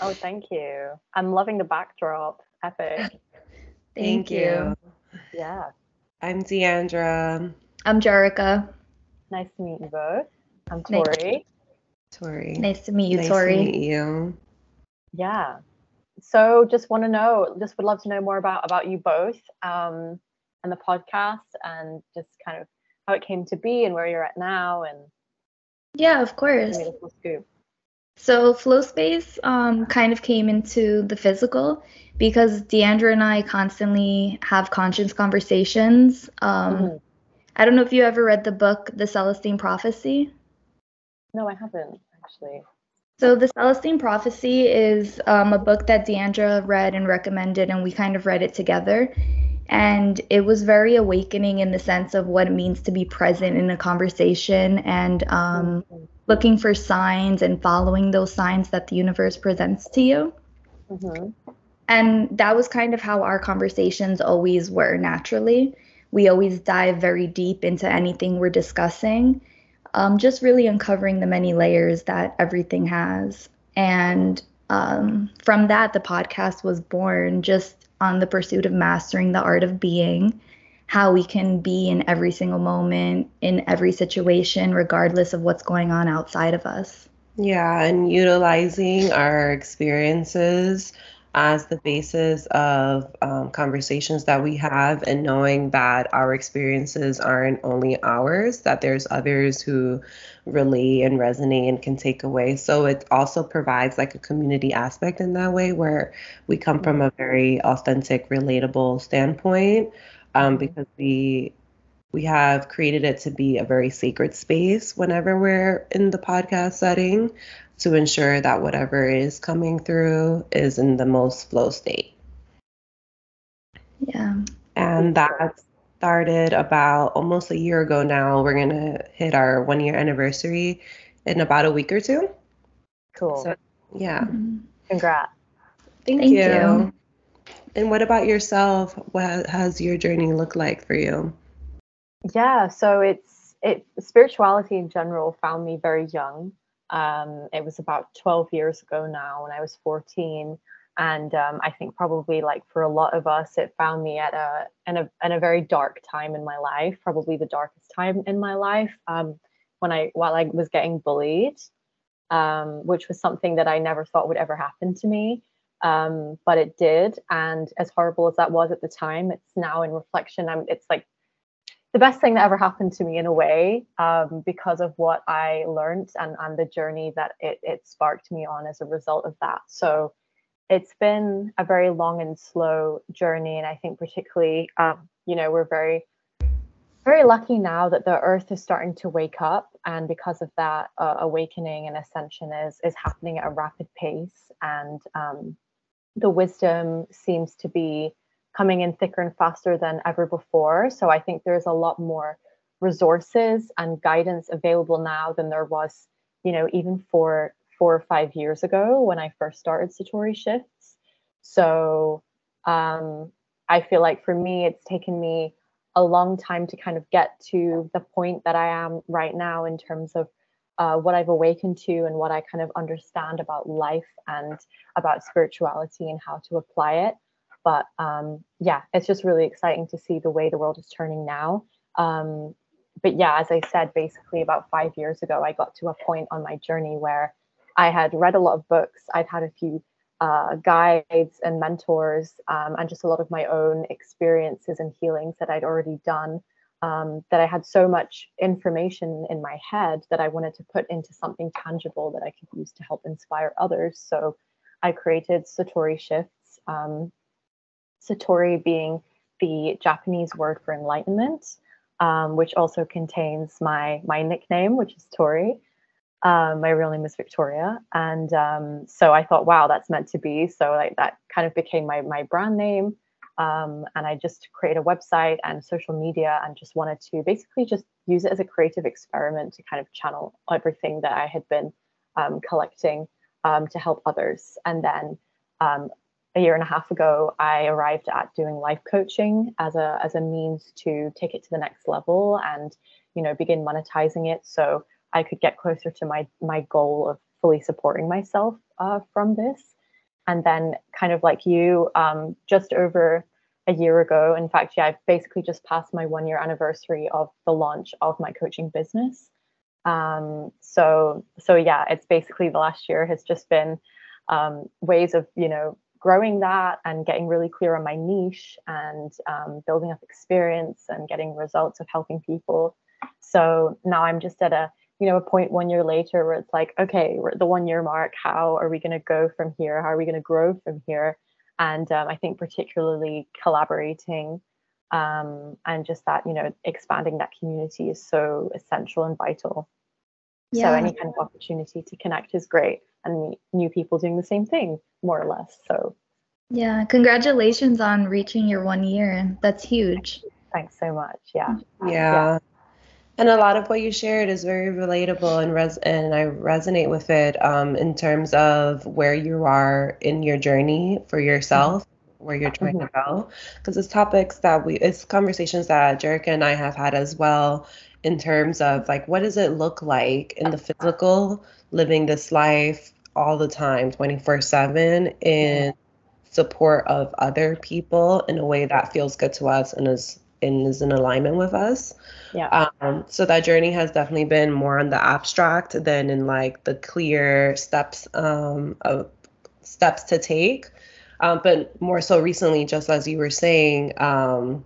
Oh, thank you. I'm loving the backdrop. Epic. Thank, Thank you. you. Yeah. I'm Deandra. I'm Jerica. Nice to meet you both. I'm Tori. Tori. Nice to meet you, nice Tori. To meet you. Yeah. So just want to know, just would love to know more about about you both um, and the podcast and just kind of how it came to be and where you're at now and yeah, of course. Scoop. So flow space um, kind of came into the physical because Deandra and I constantly have conscious conversations. Um, mm-hmm. I don't know if you ever read the book The Celestine Prophecy. No, I haven't actually. So the Celestine Prophecy is um, a book that Deandra read and recommended, and we kind of read it together. And it was very awakening in the sense of what it means to be present in a conversation and um, mm-hmm looking for signs and following those signs that the universe presents to you. Mm-hmm. And that was kind of how our conversations always were naturally. We always dive very deep into anything we're discussing, um, just really uncovering the many layers that everything has. And um, from that, the podcast was born just on the pursuit of mastering the art of being how we can be in every single moment, in every situation, regardless of what's going on outside of us. Yeah, and utilizing our experiences as the basis of um, conversations that we have, and knowing that our experiences aren't only ours, that there's others who relate and resonate and can take away. So it also provides like a community aspect in that way where we come from a very authentic, relatable standpoint um, mm-hmm. because we we have created it to be a very sacred space whenever we're in the podcast setting to ensure that whatever is coming through is in the most flow state. Yeah. And that started about almost a year ago now. We're going to hit our one year anniversary in about a week or two. Cool. So, yeah. Mm-hmm. Congrats. Thank, Thank you. you. And what about yourself? What has your journey looked like for you? Yeah, so it's it spirituality in general found me very young. Um, it was about 12 years ago now when I was 14 and um, I think probably like for a lot of us, it found me at a in a in a very dark time in my life, probably the darkest time in my life. Um, when I while I was getting bullied, um, which was something that I never thought would ever happen to me um, but it did. And as horrible as that was at the time, it's now in reflection. I'm, it's like the best thing that ever happened to me in a way um, because of what I learned and, and the journey that it, it sparked me on as a result of that. So it's been a very long and slow journey. And I think, particularly, um, you know, we're very very lucky now that the earth is starting to wake up and because of that uh, awakening and ascension is is happening at a rapid pace and um, the wisdom seems to be coming in thicker and faster than ever before. So I think there's a lot more resources and guidance available now than there was, you know, even for four or five years ago when I first started Satori Shifts. So um, I feel like for me, it's taken me a long time to kind of get to the point that I am right now in terms of uh, what I've awakened to and what I kind of understand about life and about spirituality and how to apply it. But um, yeah, it's just really exciting to see the way the world is turning now. Um, but yeah, as I said, basically about five years ago, I got to a point on my journey where I had read a lot of books. I'd had a few uh, guides and mentors, um, and just a lot of my own experiences and healings that I'd already done um, that I had so much information in my head that I wanted to put into something tangible that I could use to help inspire others. So I created Satori Shifts, um, Satori being the Japanese word for enlightenment, um, which also contains my my nickname, which is Tori. Um, my real name is Victoria, and um, so I thought, wow, that's meant to be. So like that kind of became my my brand name, um, and I just created a website and social media, and just wanted to basically just use it as a creative experiment to kind of channel everything that I had been um, collecting um, to help others. And then um, a year and a half ago, I arrived at doing life coaching as a as a means to take it to the next level and you know begin monetizing it. So I could get closer to my my goal of fully supporting myself uh, from this. And then, kind of like you, um, just over a year ago, in fact, yeah, I've basically just passed my one year anniversary of the launch of my coaching business. Um, so, so yeah, it's basically the last year has just been um, ways of you know growing that and getting really clear on my niche and um, building up experience and getting results of helping people. So now I'm just at a you know a point one year later where it's like okay we're at the one year mark. How are we going to go from here? How are we going to grow from here? And um, i think particularly collaborating um, and just that you know expanding that community is so essential and vital. Yeah. so any kind of opportunity to connect is great and meet new people doing the same thing more or less so yeah congratulations on reaching your one year that's huge thanks so much yeah yeah, yeah. And a lot of what you shared is very relatable and res- and I resonate with it um, in terms of where you are in your journey for yourself, mm-hmm. where you're trying mm-hmm. to go. Because it's topics that we, it's conversations that Jerica and I have had as well in terms of like, what does it look like in the physical, living this life all the time, 24 7, in support of other people in a way that feels good to us and is and is in alignment with us. Yeah. Um, so that journey has definitely been more on the abstract than in like the clear steps um, of steps to take. Um, but more so recently, just as you were saying, um,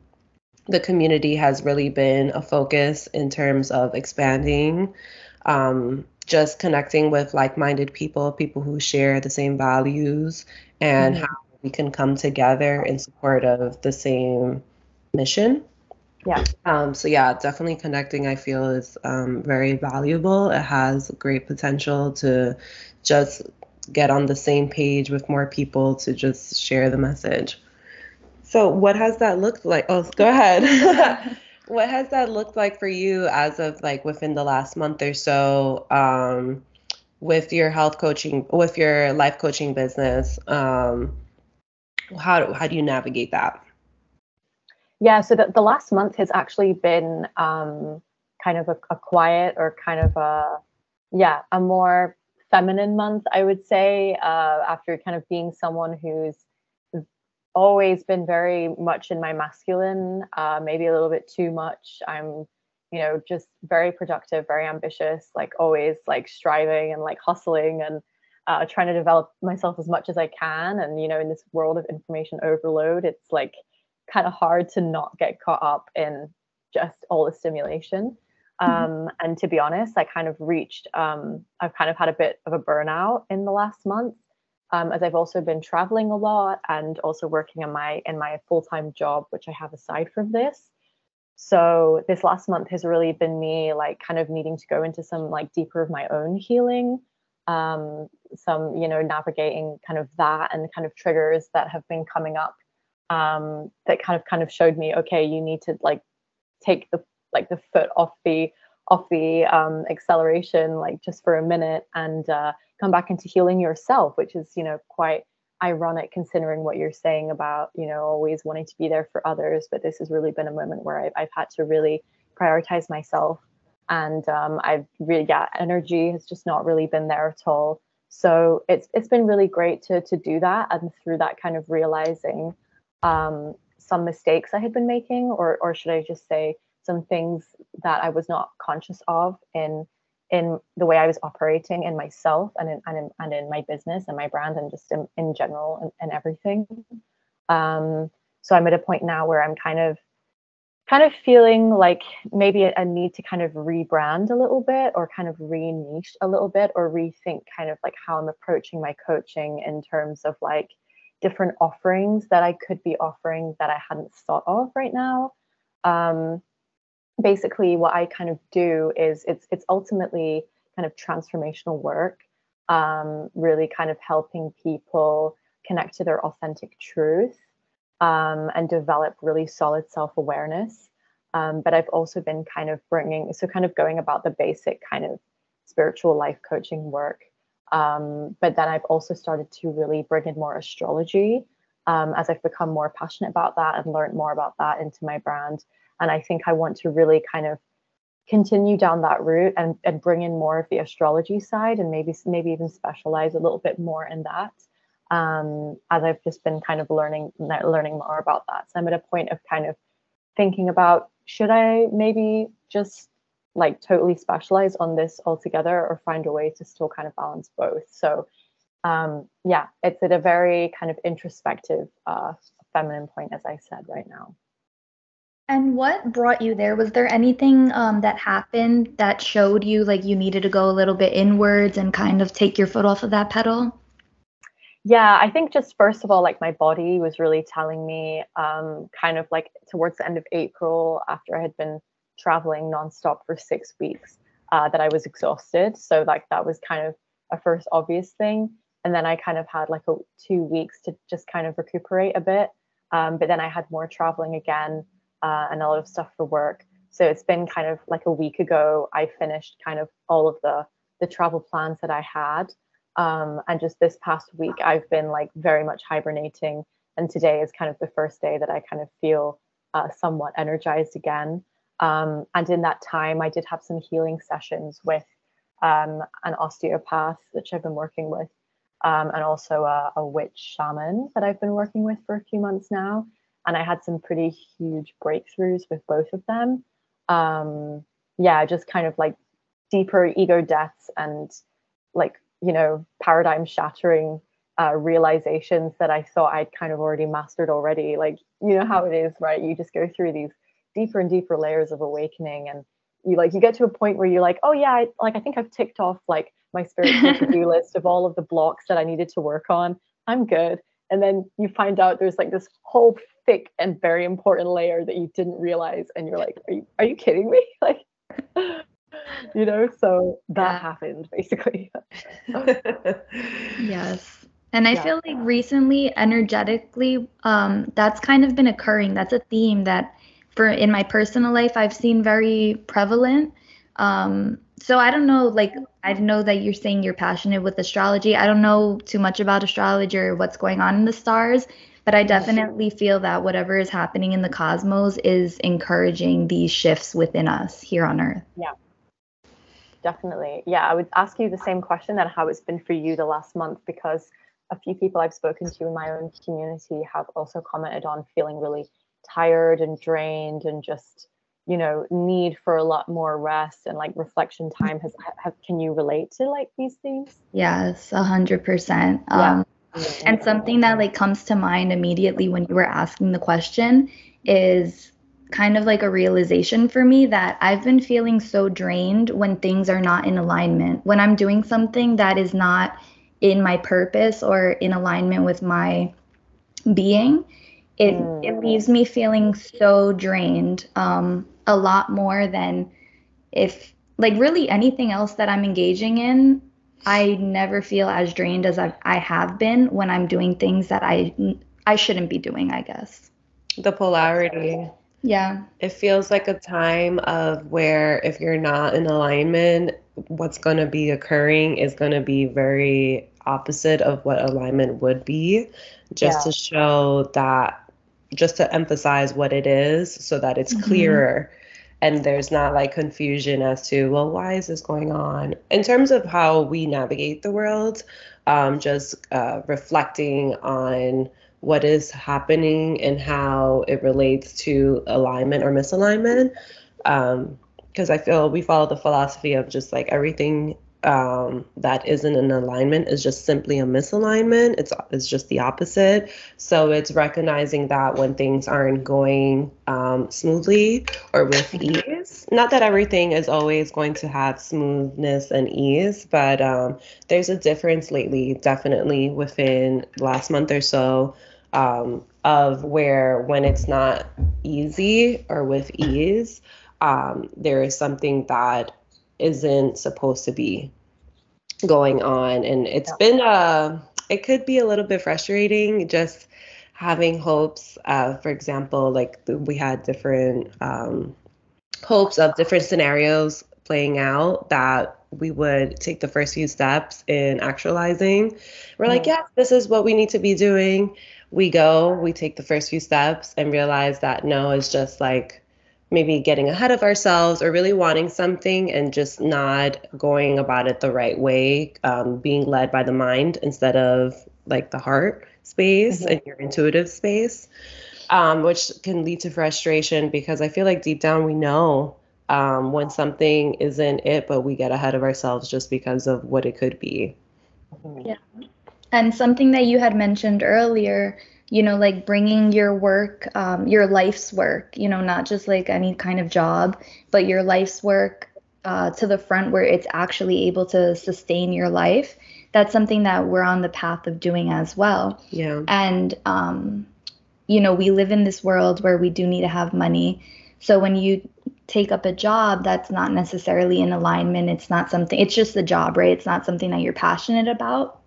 the community has really been a focus in terms of expanding, um, just connecting with like-minded people, people who share the same values, and mm-hmm. how we can come together in support of the same mission. Yeah. Um, so yeah, definitely connecting. I feel is um, very valuable. It has great potential to just get on the same page with more people to just share the message. So what has that looked like? Oh, go ahead. what has that looked like for you as of like within the last month or so um, with your health coaching, with your life coaching business? Um, how how do you navigate that? Yeah, so the, the last month has actually been um, kind of a, a quiet or kind of a, yeah, a more feminine month, I would say, uh, after kind of being someone who's always been very much in my masculine, uh, maybe a little bit too much. I'm, you know, just very productive, very ambitious, like always like striving and like hustling and uh, trying to develop myself as much as I can. And, you know, in this world of information overload, it's like, kind of hard to not get caught up in just all the stimulation. Mm-hmm. Um, and to be honest, I kind of reached, um, I've kind of had a bit of a burnout in the last month, um, as I've also been traveling a lot and also working in my in my full time job, which I have aside from this. So this last month has really been me like kind of needing to go into some like deeper of my own healing, um, some you know navigating kind of that and kind of triggers that have been coming up um, that kind of kind of showed me okay you need to like take the like the foot off the off the um, acceleration like just for a minute and uh, come back into healing yourself which is you know quite ironic considering what you're saying about you know always wanting to be there for others. But this has really been a moment where I've, I've had to really prioritize myself. And um, I've really yeah energy has just not really been there at all. So it's it's been really great to to do that and through that kind of realizing um, some mistakes I had been making, or or should I just say some things that I was not conscious of in in the way I was operating in myself and in and in, and in my business and my brand and just in, in general and, and everything. Um, so I'm at a point now where I'm kind of kind of feeling like maybe a, a need to kind of rebrand a little bit or kind of re-niche a little bit or rethink kind of like how I'm approaching my coaching in terms of like different offerings that I could be offering that I hadn't thought of right now. Um, basically, what I kind of do is it's it's ultimately kind of transformational work, um, really kind of helping people connect to their authentic truth um, and develop really solid self awareness. Um, but I've also been kind of bringing, so kind of going about the basic kind of spiritual life coaching work. Um, but then I've also started to really bring in more astrology um, as I've become more passionate about that and learned more about that into my brand. And I think I want to really kind of continue down that route and, and bring in more of the astrology side and maybe maybe even specialize a little bit more in that um, as I've just been kind of learning learning more about that. So I'm at a point of kind of thinking about should I maybe just like totally specialize on this altogether or find a way to still kind of balance both. So um, yeah, it's at a very kind of introspective uh, feminine point, as I said right now. And what brought you there? Was there anything um, that happened that showed you like you needed to go a little bit inwards and kind of take your foot off of that pedal? Yeah, I think just first of all, like my body was really telling me, um, kind of like towards the end of April, after I had been traveling nonstop for six weeks, uh, that I was exhausted. So like that was kind of a first obvious thing. And then I kind of had like a two weeks to just kind of recuperate a bit. Um, but then I had more traveling again uh, and a lot of stuff for work. So it's been kind of like a week ago. I finished kind of all of the the travel plans that I had. Um, and just this past week, I've been like very much hibernating. And today is kind of the first day that I kind of feel uh, somewhat energized again. Um, and in that time, I did have some healing sessions with um, an osteopath, which I've been working with, um, and also a, a, witch shaman that I've been working with for a few months now and I had some pretty huge breakthroughs with both of them. Um, yeah, just kind of like deeper ego deaths and like you know paradigm shattering uh, realizations that I thought I'd kind of already mastered already. Like you know how it is, right? You just go through these deeper and deeper layers of awakening, and you like you get to a point where you're like, oh yeah, I, like I think I've ticked off like my spiritual to-do list of all of the blocks that I needed to work on. I'm good. And then you find out there's like this whole thick and very important layer that you didn't realize and you're like are you are you kidding me? Like you know so that yeah. happened basically. Yes. And i yeah. feel like recently energetically um that's kind of been occurring. That's a theme that for in my personal life i've seen very prevalent. Um so i don't know like i know that you're saying you're passionate with astrology. I don't know too much about astrology or what's going on in the stars but I definitely feel that whatever is happening in the cosmos is encouraging these shifts within us here on Earth. Yeah. Definitely. Yeah, I would ask you the same question that how it's been for you the last month because a few people I've spoken to in my own community have also commented on feeling really tired and drained and just you know need for a lot more rest and like reflection time has have, can you relate to like these things yes a hundred percent um and something that like comes to mind immediately when you were asking the question is kind of like a realization for me that I've been feeling so drained when things are not in alignment. When I'm doing something that is not in my purpose or in alignment with my being, it mm. it leaves me feeling so drained um a lot more than if like really anything else that I'm engaging in I never feel as drained as I've, I have been when I'm doing things that I I shouldn't be doing. I guess the polarity. Yeah. It feels like a time of where if you're not in alignment, what's going to be occurring is going to be very opposite of what alignment would be, just yeah. to show that, just to emphasize what it is so that it's mm-hmm. clearer and there's not like confusion as to well why is this going on? In terms of how we navigate the world um, just uh, reflecting on what is happening and how it relates to alignment or misalignment because um, i feel we follow the philosophy of just like everything um, that isn't an alignment is just simply a misalignment. It's it's just the opposite. So it's recognizing that when things aren't going um, smoothly or with ease. Not that everything is always going to have smoothness and ease, but um, there's a difference lately, definitely within last month or so. Um, of where when it's not easy or with ease, um, there is something that isn't supposed to be going on and it's yeah. been a, it could be a little bit frustrating just having hopes uh for example like we had different um hopes of different scenarios playing out that we would take the first few steps in actualizing. We're like, yes, this is what we need to be doing. We go, we take the first few steps and realize that no is just like maybe getting ahead of ourselves or really wanting something and just not going about it the right way, um, being led by the mind instead of like the heart space mm-hmm. and your intuitive space, um, which can lead to frustration because I feel like deep down we know um, when something isn't it, but we get ahead of ourselves just because of what it could be. Yeah. And something that you had mentioned earlier, you know, like bringing your work, um, your life's work, you know, not just like any kind of job, but your life's work uh, to the front where it's actually able to sustain your life. That's something that we're on the path of doing as well. Yeah. And, um, you know, we live in this world where we do need to have money. So when you take up a job that's not necessarily in alignment. It's not something, it's just a job, right? It's not something that you're passionate about.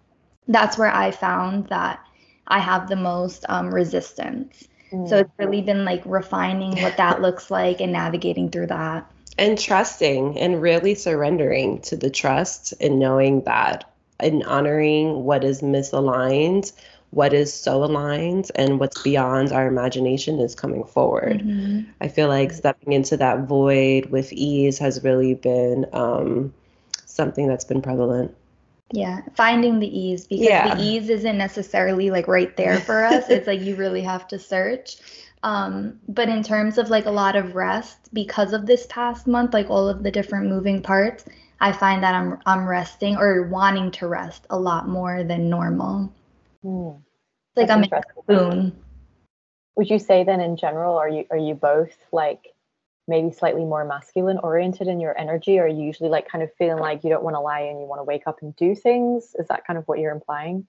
That's where I found that I have the most um, resistance. Mm. So it's really been like refining what that looks like and navigating through that. And trusting and really surrendering to the trust and knowing that and honoring what is misaligned what is so aligned and what's beyond our imagination is coming forward. Mm-hmm. I feel like stepping into that void with ease has really been um, something that's been prevalent. Yeah, finding the ease because yeah. the ease isn't necessarily like right there for us. it's like you really have to search. Um, but in terms of like a lot of rest, because of this past month, like all of the different moving parts, I find that I'm I'm resting or wanting to rest a lot more than normal. Mm, like I'm in a cocoon. Would you say then in general, are you are you both like maybe slightly more masculine oriented in your energy, or are you usually like kind of feeling like you don't want to lie and you want to wake up and do things? Is that kind of what you're implying?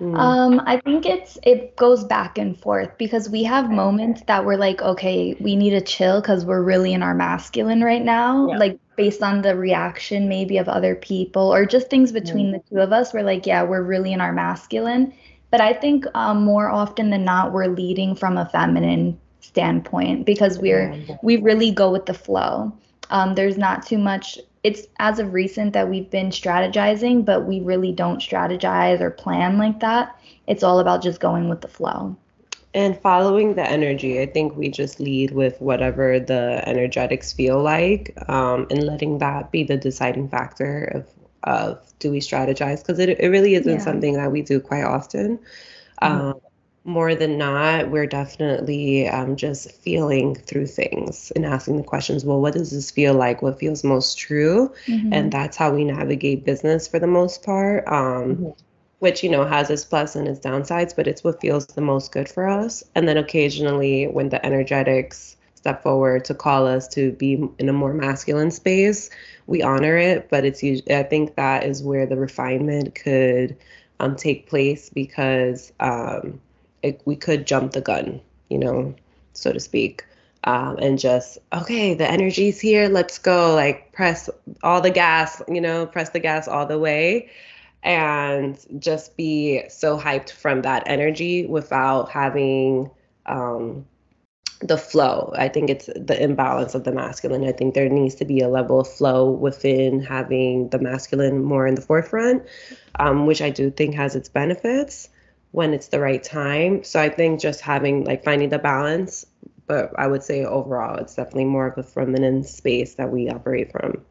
Mm. Um, I think it's it goes back and forth because we have moments that we're like, okay, we need to chill because we're really in our masculine right now. Yeah. Like based on the reaction maybe of other people or just things between mm. the two of us, we're like, yeah, we're really in our masculine. But I think um, more often than not, we're leading from a feminine standpoint because we're we really go with the flow. Um, there's not too much. It's as of recent that we've been strategizing, but we really don't strategize or plan like that. It's all about just going with the flow. And following the energy, I think we just lead with whatever the energetics feel like, um, and letting that be the deciding factor of of do we strategize because it, it really isn't yeah. something that we do quite often mm-hmm. More than not we're definitely um, just feeling through things and asking the questions well what does this feel like what feels most true mm-hmm. and that's how we navigate business for the most part um, mm-hmm. which you know has its plus and its downsides but it's what feels the most good for us and then occasionally when the energetics step forward to call us to be in a more masculine space we honor it, but it's usually, I think that is where the refinement could um, take place because um, it, we could jump the gun, you know, so to speak. Um, and just okay the energy's here let's go like press all the gas you know press the gas all the way and just be so hyped from that energy without having um, the flow. I think it's the imbalance of the masculine. I think there needs to be a level of flow within having the masculine more in the forefront, um, which I do think has its benefits when it's the right time. So I think just having like finding the balance, but I would say overall it's definitely more of a feminine space that we operate from.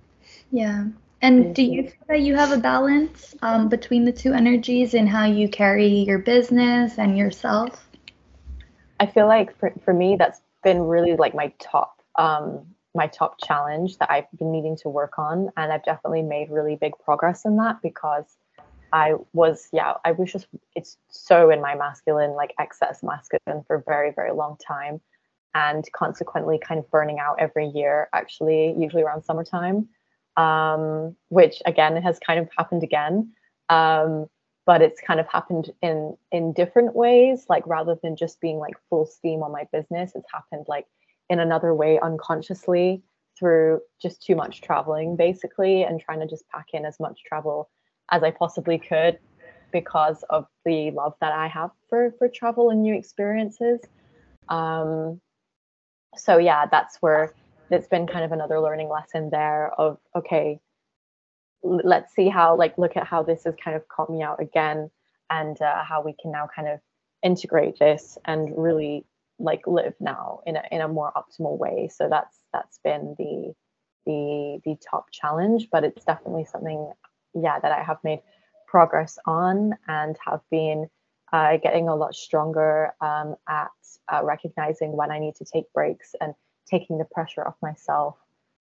Yeah. And do you feel that you have a balance um, between the two energies in how you carry your business and yourself? I feel like for, for me, that's been really like my top um, my top challenge that I've been needing to work on, and I've definitely made really big progress in that because I was yeah I was just it's so in my masculine like excess masculine for a very very long time, and consequently kind of burning out every year actually usually around summertime, um, which again has kind of happened again. Um, but it's kind of happened in in different ways like rather than just being like full steam on my business it's happened like in another way unconsciously through just too much traveling basically and trying to just pack in as much travel as I possibly could because of the love that I have for for travel and new experiences. Um, so yeah, that's where it's been kind of another learning lesson there of okay, let's see how like look at how this has kind of caught me out again and uh, how we can now kind of integrate this and really like live now in a in a more optimal way. So that's that's been the the the top challenge, but it's definitely something yeah that I have made progress on and have been uh, getting a lot stronger um, at uh, recognizing when I need to take breaks and taking the pressure off myself.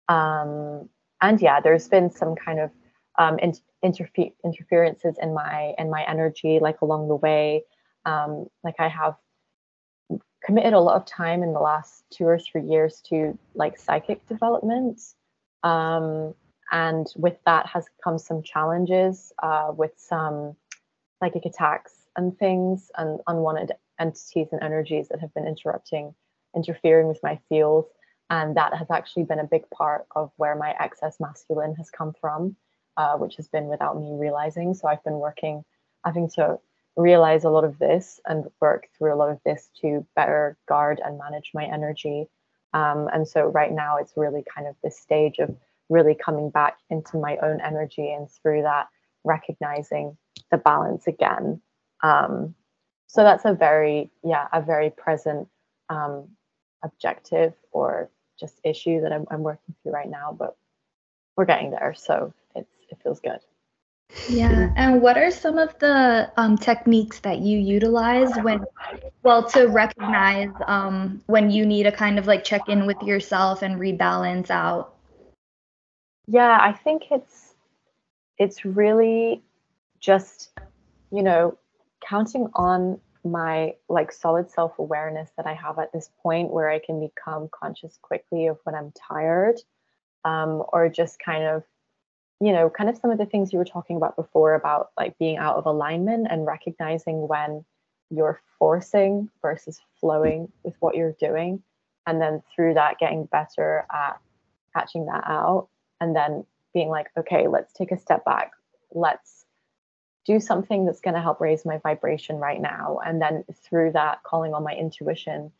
Um, and yeah, there's been some kind of um, in, interfe- interferences in my in my energy, like along the way. Um, like I have committed a lot of time in the last two or three years to like psychic development. Um, and with that has come some challenges uh, with some psychic attacks and things and unwanted entities and energies that have been interrupting, interfering with my field. And that has actually been a big part of where my excess masculine has come from, uh, which has been without me realizing. So I've been working, having to realize a lot of this and work through a lot of this to better guard and manage my energy. Um, and so right now it's really kind of this stage of really coming back into my own energy and through that recognizing the balance again. Um, so that's a very, yeah, a very present um, objective or just issue that I'm, I'm working through right now, but we're getting there. So it's, it feels good. Yeah, and what are some of the um, techniques that you utilize when, well, to recognize um, when you need to kind of like check in with yourself and rebalance out? Yeah, I think it's it's really just, you know, counting on my like solid self-awareness that I have at this point where I can become conscious quickly of when I'm tired, um, or just kind of you know, kind of some of the things you were talking about before about like being out of alignment and recognizing when you're forcing versus flowing with what you're doing. And then through that, getting better at catching that out and then being like, okay, let's take a step back. Let's do something that's going to help raise my vibration right now. And then through that, calling on my intuition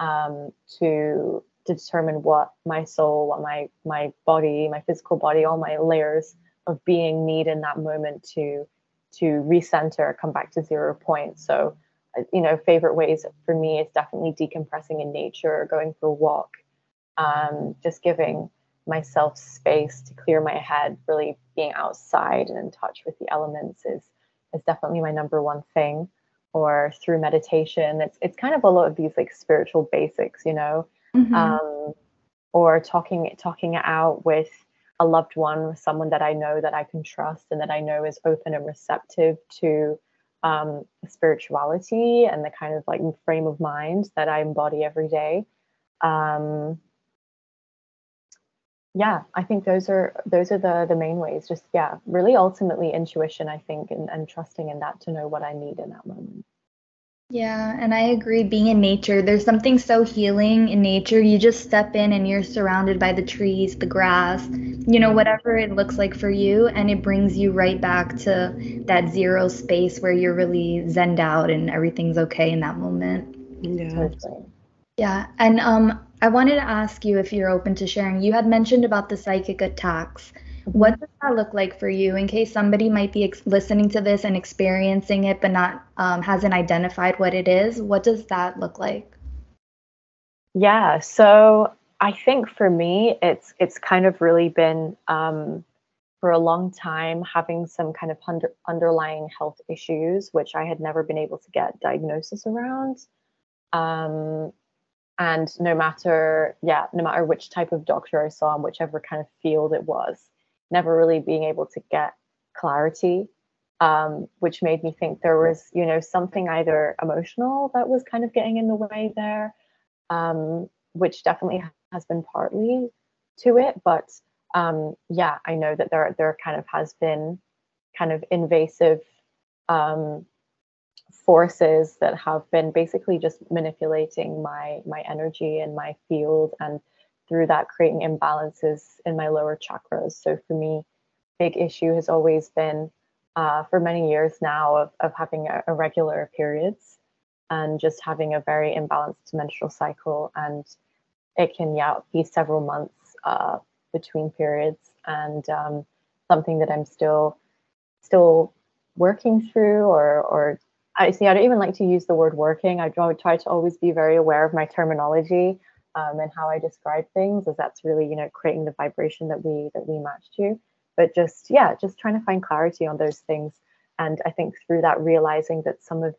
um, to determine what my soul, what my my body, my physical body, all my layers of being need in that moment to to recenter, come back to zero point. So, uh, you know, favorite ways for me is definitely decompressing in nature, going for a walk, um, just giving myself space to clear my head. Really being outside and in touch with the elements is is definitely my number one thing. Or through meditation, it's it's kind of a lot of these like spiritual basics, you know mm-hmm. um, or talking talking it out with a loved one, with someone that I know that I can trust and that I know is open and receptive to um, spirituality and the kind of like frame of mind that I embody every day. Um, yeah, I think those are those are the the main ways. Just yeah, really ultimately intuition, I think, and, and trusting in that to know what I need in that moment. Yeah, and I agree. Being in nature, there's something so healing in nature. You just step in and you're surrounded by the trees, the grass, you know, whatever it looks like for you. And it brings you right back to that zero space where you're really zened out and everything's okay in that moment. Yeah. Yeah. And um, I wanted to ask you if you're open to sharing. You had mentioned about the psychic attacks. What does that look like for you in case somebody might be ex- listening to this and experiencing it but not um, hasn't identified what it is? What does that look like? Yeah, so I think for me, it's it's kind of really been um, for a long time having some kind of under, underlying health issues, which I had never been able to get diagnosis around. Um, and no matter, yeah, no matter which type of doctor I saw and whichever kind of field it was, never really being able to get clarity um, which made me think there was you know something either emotional that was kind of getting in the way there um, which definitely has been partly to it. But um, yeah i know that there there kind of has been kind of invasive um, forces that have been basically just manipulating my my energy and my field and through that creating imbalances in my lower chakras. So for me, big issue has always been uh, for many years now of, of having irregular periods and just having a very imbalanced menstrual cycle. And it can, yeah, be several months uh, between periods and um, something that I'm still still working through or or I see I don't even like to use the word working. I try to always be very aware of my terminology um, and how I describe things, as that's really you know creating the vibration that we that we match to. But just yeah, just trying to find clarity on those things, and I think through that realizing that some of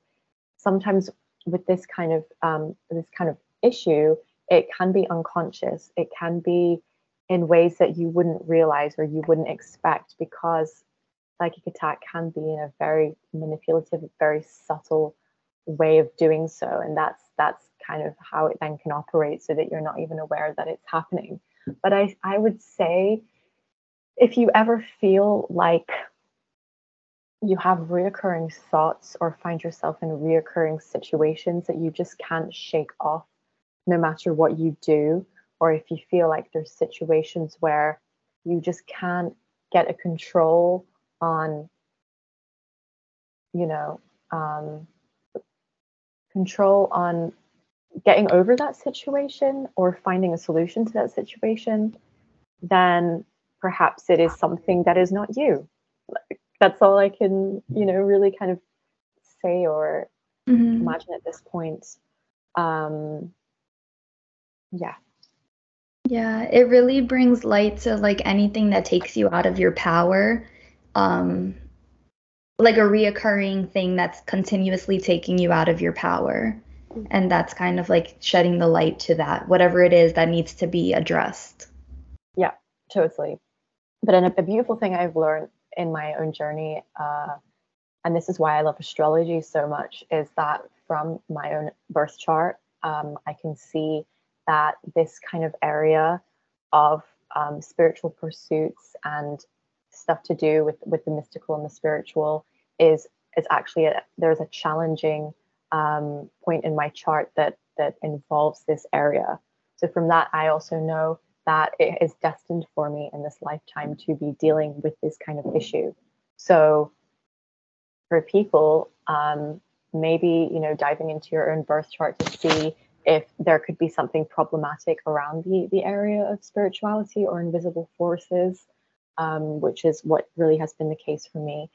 sometimes with this kind of um, this kind of issue, it can be unconscious. It can be in ways that you wouldn't realize or you wouldn't expect because psychic attack can be in a very manipulative, very subtle way of doing so. And that's that's kind of how it then can operate so that you're not even aware that it's happening. But I, I would say if you ever feel like you have reoccurring thoughts or find yourself in reoccurring situations that you just can't shake off no matter what you do, or if you feel like there's situations where you just can't get a control on you know um, control on getting over that situation or finding a solution to that situation then perhaps it is something that is not you. That's all i can you know really kind of say or mm-hmm. imagine at this point. Um yeah. Yeah it really brings light to like anything that takes you out of your power um, like a reoccurring thing that's continuously taking you out of your power. And that's kind of like shedding the light to that, whatever it is that needs to be addressed. Yeah, totally. But a, a beautiful thing I've learned in my own journey, uh, and this is why I love astrology so much, is that from my own birth chart, um, I can see that this kind of area of um, spiritual pursuits and stuff to do with with the mystical and the spiritual is is actually a, there's a challenging um, point in my chart that that involves this area. So from that, I also know that it is destined for me in this lifetime to be dealing with this kind of issue. So for people, um, maybe you know diving into your own birth chart to see if there could be something problematic around the the area of spirituality or invisible forces um, which is what really has been the case for me,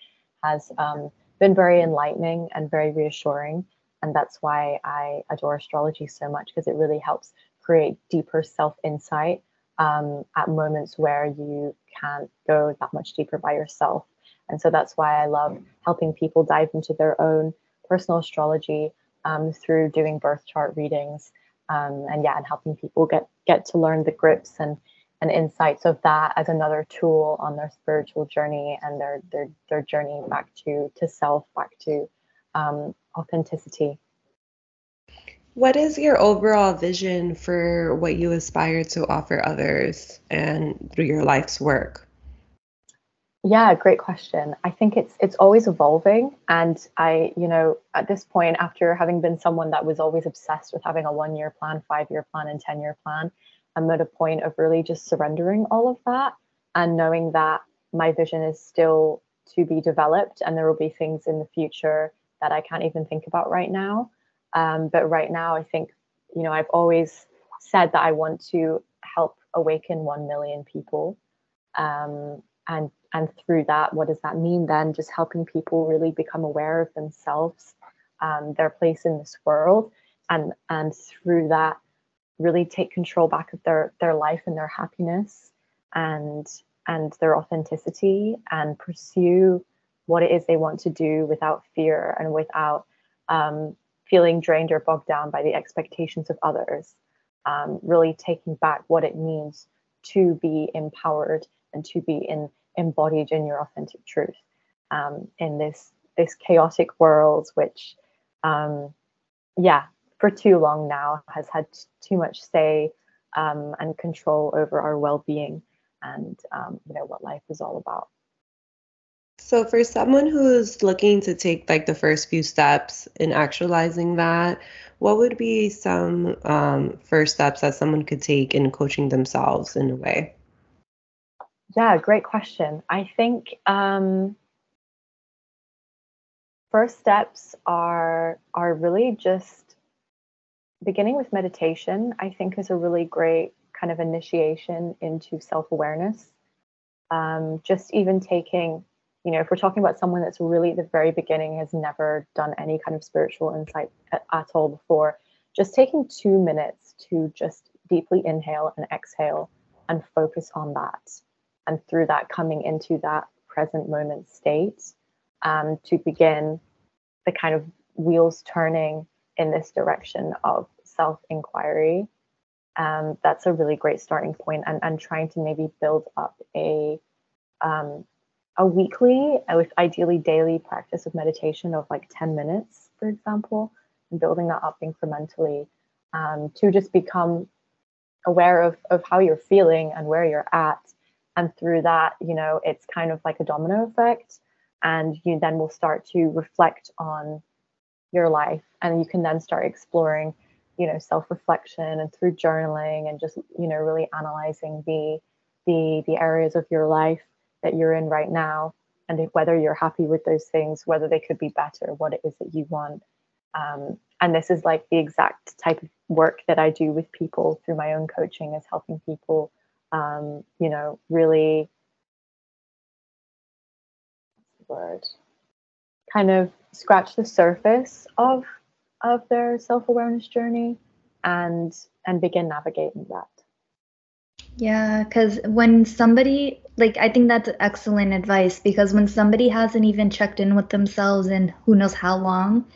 has um, been very enlightening and very reassuring. And that's why I adore astrology so much because it really helps create deeper self insight um, at moments where you can't go that much deeper by yourself. And so that's why I love helping people dive into their own personal astrology um, through doing birth chart readings. Um, and yeah, and helping people get get to learn the grips and and insights of that as another tool on their spiritual journey and their their their journey back to to self, back to um, authenticity. What is your overall vision for what you aspire to offer others and through your life's work? Yeah, great question. I think it's it's always evolving and I, you know, at this point after having been someone that was always obsessed with having a 1-year plan, 5-year plan and 10-year plan, I'm at a point of really just surrendering all of that and knowing that my vision is still to be developed and there will be things in the future that I can't even think about right now. Um, but right now, I think, you know, I've always said that I want to help awaken 1 million people. Um, and and through that, what does that mean then? Just helping people really become aware of themselves, um, their place in this world, and and through that, really take control back of their their life and their happiness and and their authenticity and pursue what it is they want to do without fear and without um, feeling drained or bogged down by the expectations of others. Um, really taking back what it means to be empowered and to be in embodied in your authentic truth um, in this this chaotic world which um, yeah for too long now has had too much say um, and control over our well-being and um, you know what life is all about So for someone who's looking to take like the first few steps in actualizing that, what would be some um, first steps that someone could take in coaching themselves in a way? Yeah, great question. I think um, first steps are are really just beginning with meditation. I think is a really great kind of initiation into self awareness. Um, just even taking you know, if we're talking about someone that's really at the very beginning has never done any kind of spiritual insight at, at all before, just taking two minutes to just deeply inhale and exhale and focus on that. And through that, coming into that present moment state um, to begin the kind of wheels turning in this direction of self inquiry. Um, that's a really great starting point and, and trying to maybe build up a um, a weekly, with ideally daily practice of meditation of like 10 minutes, for example, and building that up incrementally um, to just become aware of, of how you're feeling and where you're at. And through that, you know, it's kind of like a domino effect. And you then will start to reflect on your life. And you can then start exploring, you know, self-reflection and through journaling and just, you know, really analyzing the the the areas of your life that you're in right now and whether you're happy with those things, whether they could be better, what it is that you want. Um, and this is like the exact type of work that I do with people through my own coaching is helping people, um, you know, really word kind of scratch the surface of of their self-awareness journey and and begin navigating that yeah, because when somebody, like, I think that's excellent advice because when somebody hasn't even checked in with themselves in who knows how long,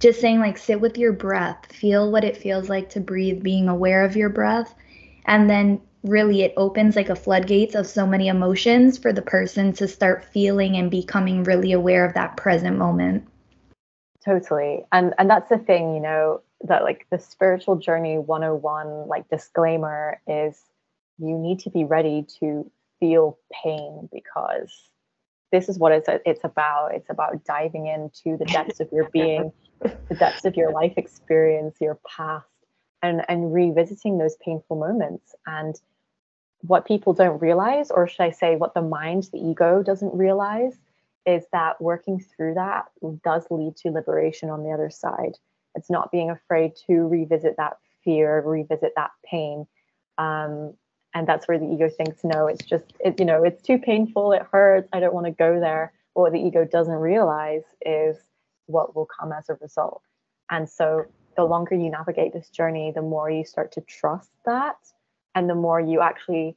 just saying, like, sit with your breath, feel what it feels like to breathe, being aware of your breath. And then really it opens like a floodgates of so many emotions for the person to start feeling and becoming really aware of that present moment. Totally. And and that's the thing, you know, that like the spiritual journey 101 like disclaimer is you need to be ready to feel pain because this is what it's it's about it's about diving into the depths of your being the depths of your life experience your past and and revisiting those painful moments and what people don't realize or should i say what the mind the ego doesn't realize is that working through that does lead to liberation on the other side. It's not being afraid to revisit that fear revisit that pain. Um, and that's where the ego thinks no it's just it you know it's too painful it hurts i don't want to go there. But what the ego doesn't realize is what will come as a result. And so the longer you navigate this journey the more you start to trust that and the more you actually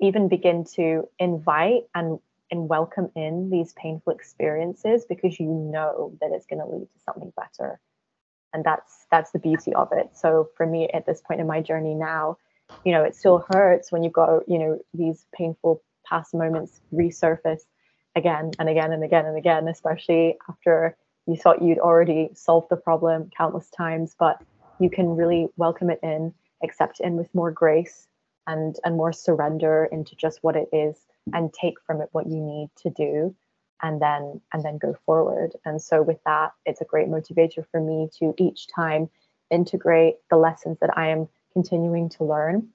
even begin to invite and and welcome in these painful experiences because you know that it's going to lead to something better. And that's that's the beauty of it. So for me at this point in my journey now you know, it still hurts when you've got, you know, these painful past moments resurface again and again and again and again, especially after you thought you'd already solved the problem countless times, but you can really welcome it in, accept it in with more grace and and more surrender into just what it is and take from it what you need to do and then and then go forward. And so with that, it's a great motivator for me to each time integrate the lessons that I am continuing to learn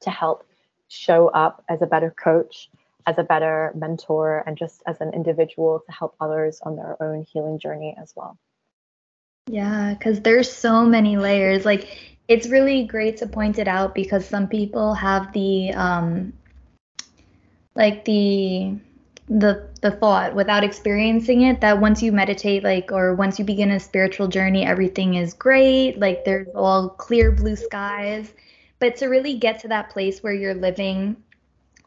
to help show up as a better coach, as a better mentor, and just as an individual to help others on their own healing journey as well. Yeah, because there's so many layers. Like, it's really great to point it out because some people have the, um, like the, the the thought without experiencing it that once you meditate like or once you begin a spiritual journey everything is great like there's all clear blue skies. But to really get to that place where you're living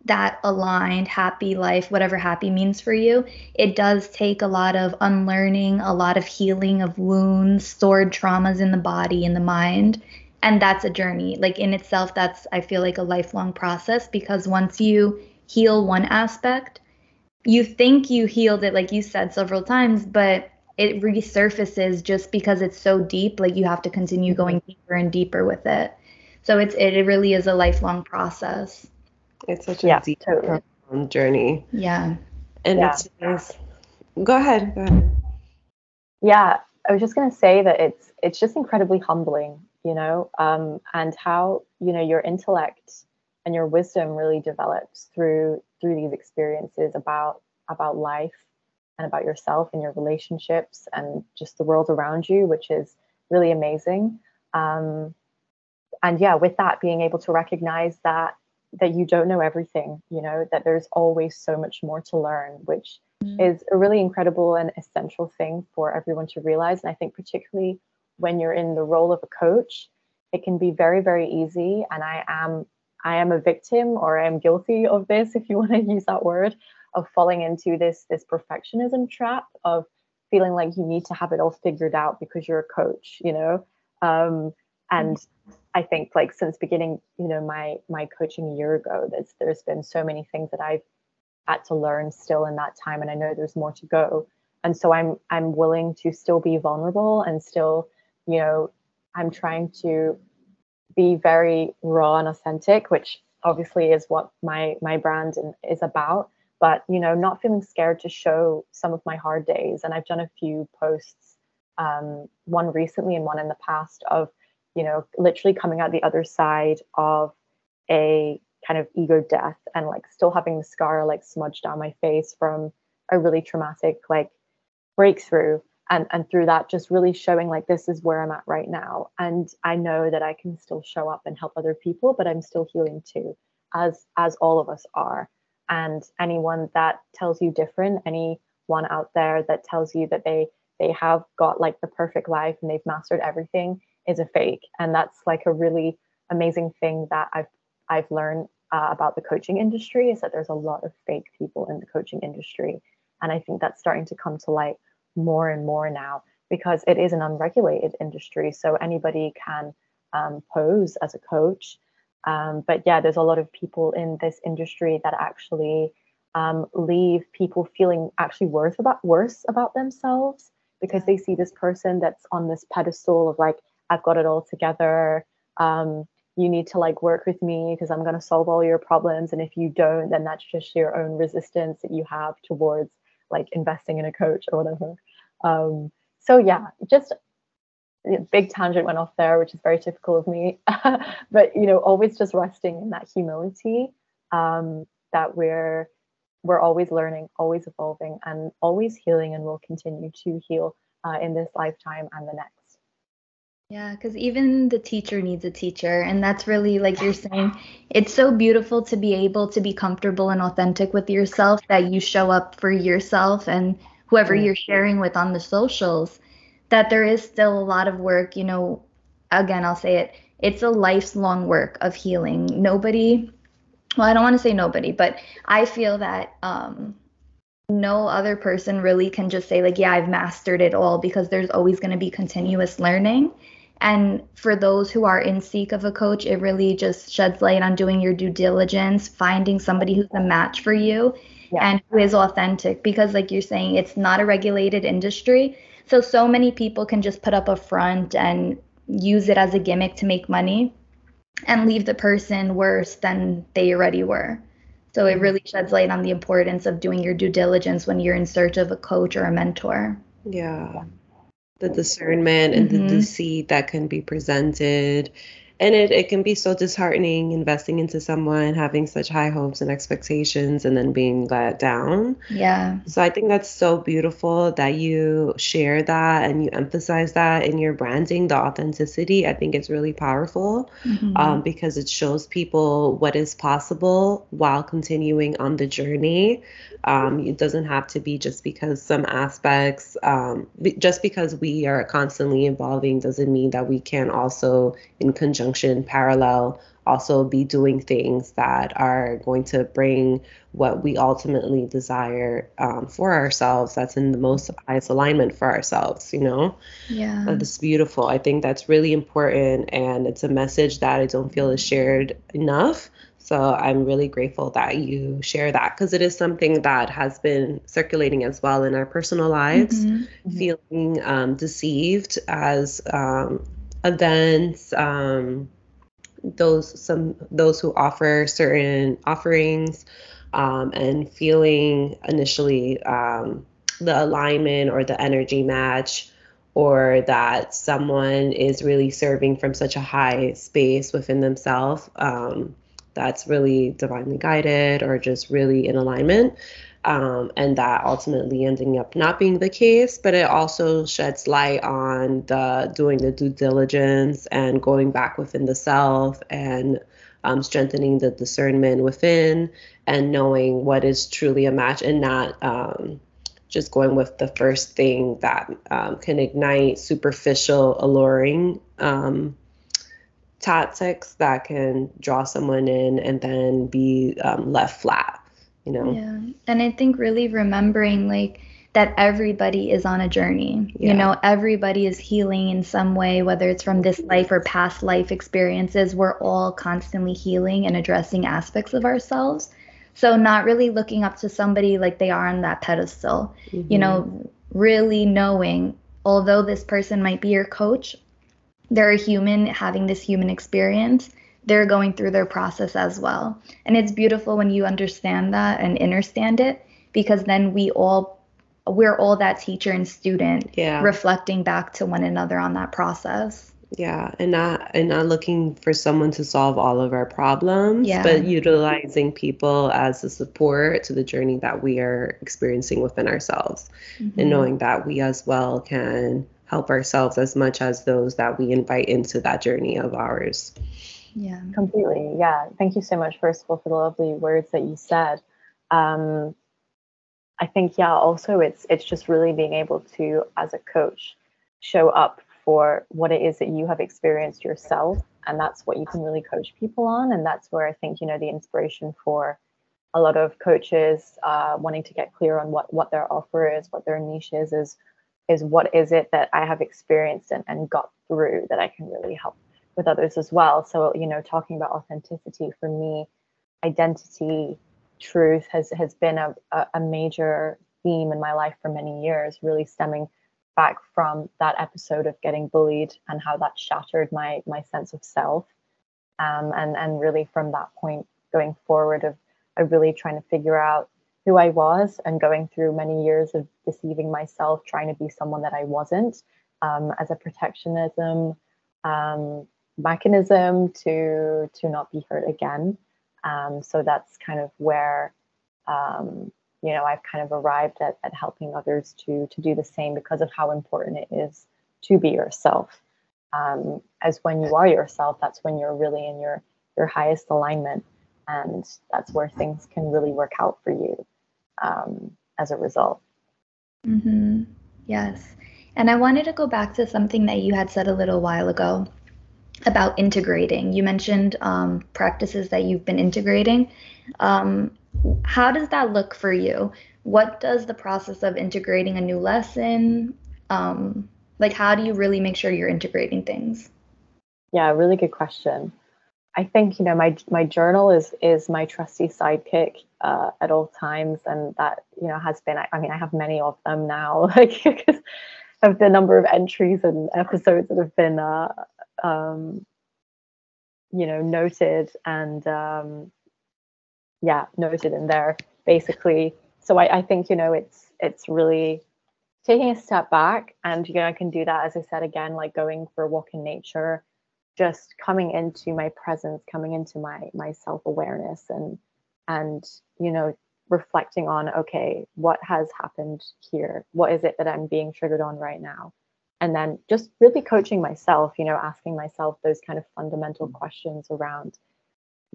that aligned happy life whatever happy means for you it does take a lot of unlearning a lot of healing of wounds stored traumas in the body in the mind. And that's a journey. Like in itself that's i feel like a lifelong process because once you heal one aspect you think you healed it like you said several times but it resurfaces just because it's so deep like you have to continue mm-hmm. going deeper and deeper with it so it's it really is a lifelong process it's such a yeah, deep totally. journey yeah and yeah. it's go ahead. Go ahead. Yeah, I was just going to say that it's it's just incredibly humbling, you know, um, and how you know your intellect and your wisdom really develops through through these experiences about about life and about yourself and your relationships and just the world around you, which is really amazing. Um, and yeah, with that, being able to recognize that that you don't know everything, you know, that there's always so much more to learn, which mm-hmm. is a really incredible and essential thing for everyone to realize. And I think particularly when you're in the role of a coach, it can be very, very easy. And I am I am a victim or I am guilty of this, if you want to use that word, of falling into this this perfectionism trap of feeling like you need to have it all figured out because you're a coach, you know. Um, and I think like since beginning, you know, my my coaching a year ago, there's there's been so many things that I've had to learn still in that time, and I know there's more to go. And so I'm I'm willing to still be vulnerable and still, you know, I'm trying to be very raw and authentic, which obviously is what my my brand is about. But you know, not feeling scared to show some of my hard days. And I've done a few posts, um, one recently and one in the past of, you know, literally coming out the other side of a kind of ego death and like still having the scar like smudged down my face from a really traumatic like breakthrough and and through that just really showing like this is where i'm at right now. And i know that i can still show up and help other people but i'm still healing too as as all of us are. And anyone that tells you different anyone out there that tells you that they they have got like the perfect life and they've mastered everything is a fake. And that's like a really amazing thing that i've i've learned uh, about the coaching industry is that there's a lot of fake people in the coaching industry. And i think that's starting to come to light more and more now because it is an unregulated industry. So anybody can um, pose as a coach. Um, but yeah, there's a lot of people in this industry that actually um, leave people feeling actually worse about worse about themselves because they see this person that's on this pedestal of like I've got it all together. Um, you need to like work with me because I'm going to solve all your problems, and if you don't, then that's just your own resistance that you have towards like investing in a coach or whatever. Um, so yeah, just big tangent went off there, which is very typical of me. but you know, always just resting in that humility um, that we're we're always learning, always evolving, and always healing, and will continue to heal uh, in this lifetime and the next. Yeah, because even the teacher needs a teacher. And that's really, like you're saying, it's so beautiful to be able to be comfortable and authentic with yourself that you show up for yourself and whoever you're sharing with on the socials. That there is still a lot of work, you know, again, I'll say it, it's a lifelong work of healing. Nobody, well, I don't want to say nobody, but I feel that um, no other person really can just say, like, yeah, I've mastered it all because there's always going to be continuous learning. And for those who are in seek of a coach, it really just sheds light on doing your due diligence, finding somebody who's a match for you yeah. and who is authentic. Because, like you're saying, it's not a regulated industry. So, so many people can just put up a front and use it as a gimmick to make money and leave the person worse than they already were. So, it really sheds light on the importance of doing your due diligence when you're in search of a coach or a mentor. Yeah the discernment and mm-hmm. the deceit that can be presented and it, it can be so disheartening investing into someone having such high hopes and expectations and then being let down. Yeah. So i think that's so beautiful that you share that and you emphasize that in your branding the authenticity. I think it's really powerful mm-hmm. um, because it shows people what is possible while continuing on the journey. Um, it doesn't have to be just because some aspects um, just because we are constantly evolving doesn't mean that we can also in conjunction conjunction, parallel, also be doing things that are going to bring what we ultimately desire um, for ourselves that's in the most highest alignment for ourselves you know? Yeah. That's beautiful. I think that's really important and it's a message that i don't feel is shared enough. So i'm really grateful that you share that because it is something that has been circulating as well in our personal lives. Mm-hmm. feeling um, deceived as um, events, um, those some those who offer certain offerings, um, and feeling initially um, the alignment or the energy match or that someone is really serving from such a high space within themselves um, that's really divinely guided or just really in alignment. Um, and that ultimately ending up not being the case, but it also sheds light on the doing the due diligence and going back within the self and um, strengthening the discernment within and knowing what is truly a match and not um, just going with the first thing that um, can ignite superficial, alluring um, tactics that can draw someone in and then be um, left flat, you know? Yeah. And I think really remembering like that everybody is on a journey. Yeah. You know, everybody is healing in some way, whether it's from this life or past life experiences. We're all constantly healing and addressing aspects of ourselves. So not really looking up to somebody like they are on that pedestal, mm-hmm. you know, really knowing although this person might be your coach, they're a human having this human experience. They're going through their process as well. And it's beautiful when you understand that and understand it because then we all we're all that teacher and student yeah. reflecting back to one another on that process yeah and not and not looking for someone to solve all of our problems yeah. but utilizing people as a support to the journey that we are experiencing within ourselves mm-hmm. and knowing that we as well can help ourselves as much as those that we invite into that journey of ours yeah. Completely. Yeah. Thank you so much first of all for the lovely words that you said. Um, i think yeah also it's it's just really being able to as a coach show up for what it is that you have experienced yourself and that's what you can really coach people on and that's where i think you know the inspiration for a lot of coaches uh, wanting to get clear on what what their offer is what their niche is is is what is it that i have experienced and, and got through that i can really help with others as well. So you know talking about authenticity for me identity truth has has been a, a major theme in my life for many years really stemming back from that episode of getting bullied and how that shattered my my sense of self. Um, and and really from that point going forward of of really trying to figure out who I was and going through many years of deceiving myself trying to be someone that I wasn't um, as a protectionism um, mechanism to to not be hurt again. Um, so that's kind of where um, you know i've kind of arrived at, at helping others to to do the same because of how important it is to be yourself. Um, as when you are yourself that's when you're really in your your highest alignment and that's where things can really work out for you um, as a result. Mm-hmm. yes. And i wanted to go back to something that you had said a little while ago about integrating you mentioned um, practices that you've been integrating um, how does that look for you? What does the process of integrating a new lesson, um, like how do you really make sure you're integrating things? Yeah, really good question. I think you know my my journal is is my trusty sidekick uh, at all times, and that you know has been. I, I mean, I have many of them now, like because of the number of entries and episodes that have been, uh, um, you know, noted and um, yeah noted in there basically. So I, I think you know it's it's really taking a step back and you know i can do that as i said again like going for a walk in nature just coming into my presence coming into my my self-awareness and and you know reflecting on okay what has happened here? What is it that i'm being triggered on right now and then just really coaching myself you know asking myself those kind of fundamental questions around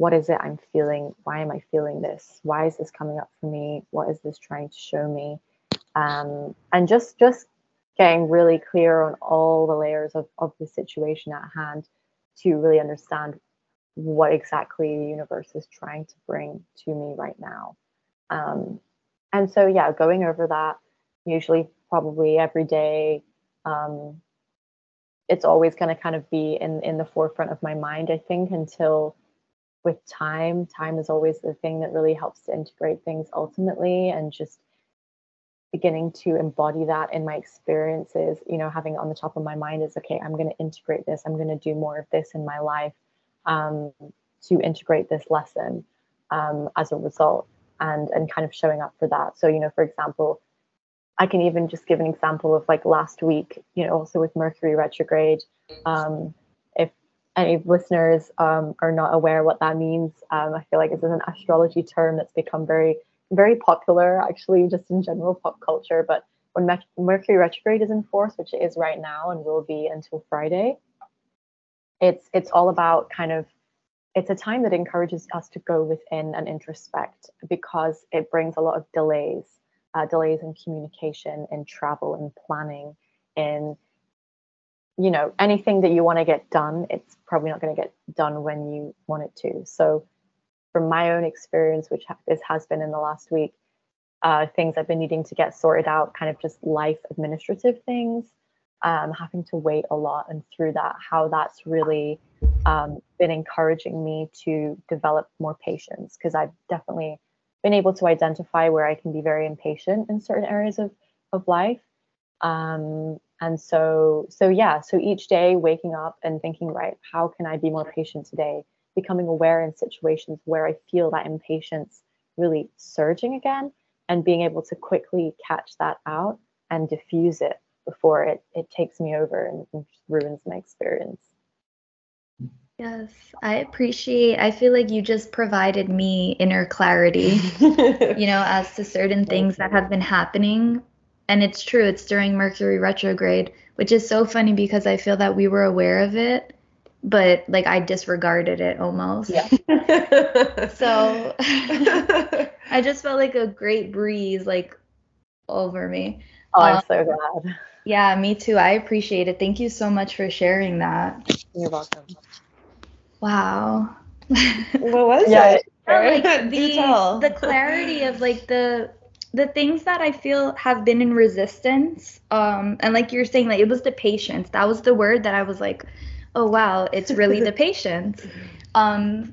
what is it I'm feeling? Why am I feeling this? Why is this coming up for me? What is this trying to show me? Um, and just just getting really clear on all the layers of, of the situation at hand to really understand what exactly the universe is trying to bring to me right now. Um, and so, yeah, going over that usually probably every day. Um, it's always going to kind of be in in the forefront of my mind, I think, until with time, time is always the thing that really helps to integrate things ultimately and just beginning to embody that in my experiences, you know, having on the top of my mind is okay, I'm going to integrate this, I'm going to do more of this in my life um, to integrate this lesson um, as a result and and kind of showing up for that. So, you know, for example, I can even just give an example of like last week, you know, also with Mercury retrograde. Um, if any listeners um, are not aware what that means, um, I feel like it's an astrology term that's become very, very popular actually, just in general pop culture. But when Mercury retrograde is in force, which it is right now and will be until Friday, it's it's all about kind of it's a time that encourages us to go within and introspect because it brings a lot of delays, uh, delays in communication, in travel, in planning, in you know anything that you want to get done. It's probably not going to get done when you want it to. So, from my own experience, which this has been in the last week, uh, things I've been needing to get sorted out, kind of just life administrative things, um, having to wait a lot, and through that, how that's really um, been encouraging me to develop more patience because I've definitely been able to identify where I can be very impatient in certain areas of, of life. Um, and so, so yeah, so each day waking up and thinking, right, how can I be more patient today? Becoming aware in situations where I feel that impatience really surging again and being able to quickly catch that out and diffuse it before it, it takes me over and, and ruins my experience. Yes, I appreciate. I feel like you just provided me inner clarity, you know, as to certain things that have been happening. And it's true, it's during Mercury retrograde, which is so funny because I feel that we were aware of it, but like I disregarded it almost. Yeah. so I just felt like a great breeze like over me. Oh, I'm um, so glad. Yeah, me too. I appreciate it. Thank you so much for sharing that. You're welcome. Wow. what was yeah, it? like the, the clarity of like the the things that I feel have been in resistance, um, and like you're saying, like it was the patience. That was the word that I was like, oh wow, it's really the patience. Um,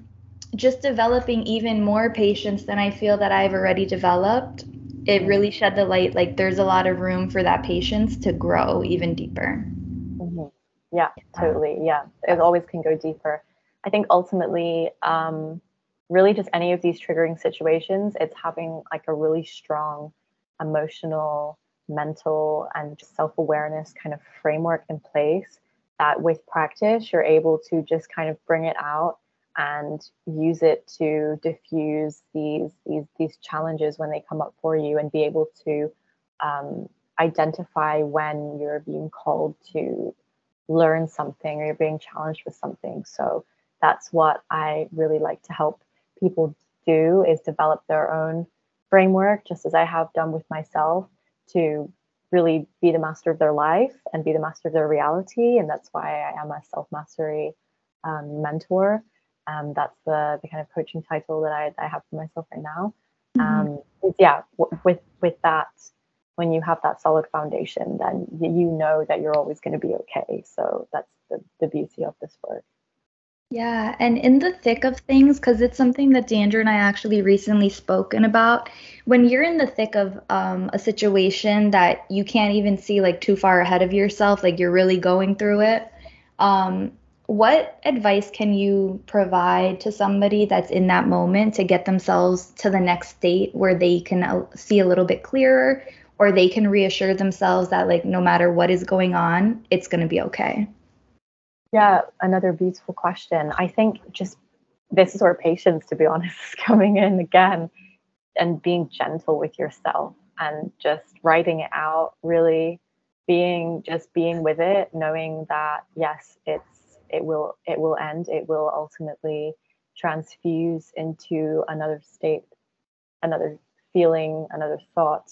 just developing even more patience than I feel that I've already developed. It really shed the light. Like there's a lot of room for that patience to grow even deeper. Mm-hmm. Yeah, totally. Yeah, it always can go deeper. I think ultimately, um, really just any of these triggering situations, it's having like a really strong emotional, mental, and self awareness kind of framework in place that with practice, you're able to just kind of bring it out and use it to diffuse these these these challenges when they come up for you and be able to um, identify when you're being called to learn something or you're being challenged with something. So that's what I really like to help people do is develop their own framework, just as I have done with myself, to really be the master of their life and be the master of their reality. And that's why I am a self mastery um, mentor. Um, that's the, the kind of coaching title that I, I have for myself right now. Mm-hmm. Um, yeah, w- with with that, when you have that solid foundation, then you know that you're always going to be okay. So that's the, the beauty of this work. Yeah, and in the thick of things, because it's something that Deandra and I actually recently spoken about. When you're in the thick of um, a situation that you can't even see like too far ahead of yourself, like you're really going through it, um, what advice can you provide to somebody that's in that moment to get themselves to the next state where they can uh, see a little bit clearer or they can reassure themselves that like no matter what is going on, it's going to be okay? Yeah, another beautiful question. I think just this is where patience, to be honest, is coming in again and being gentle with yourself and just writing it out, really being just being with it, knowing that yes, it's it will it will end, it will ultimately transfuse into another state, another feeling, another thought.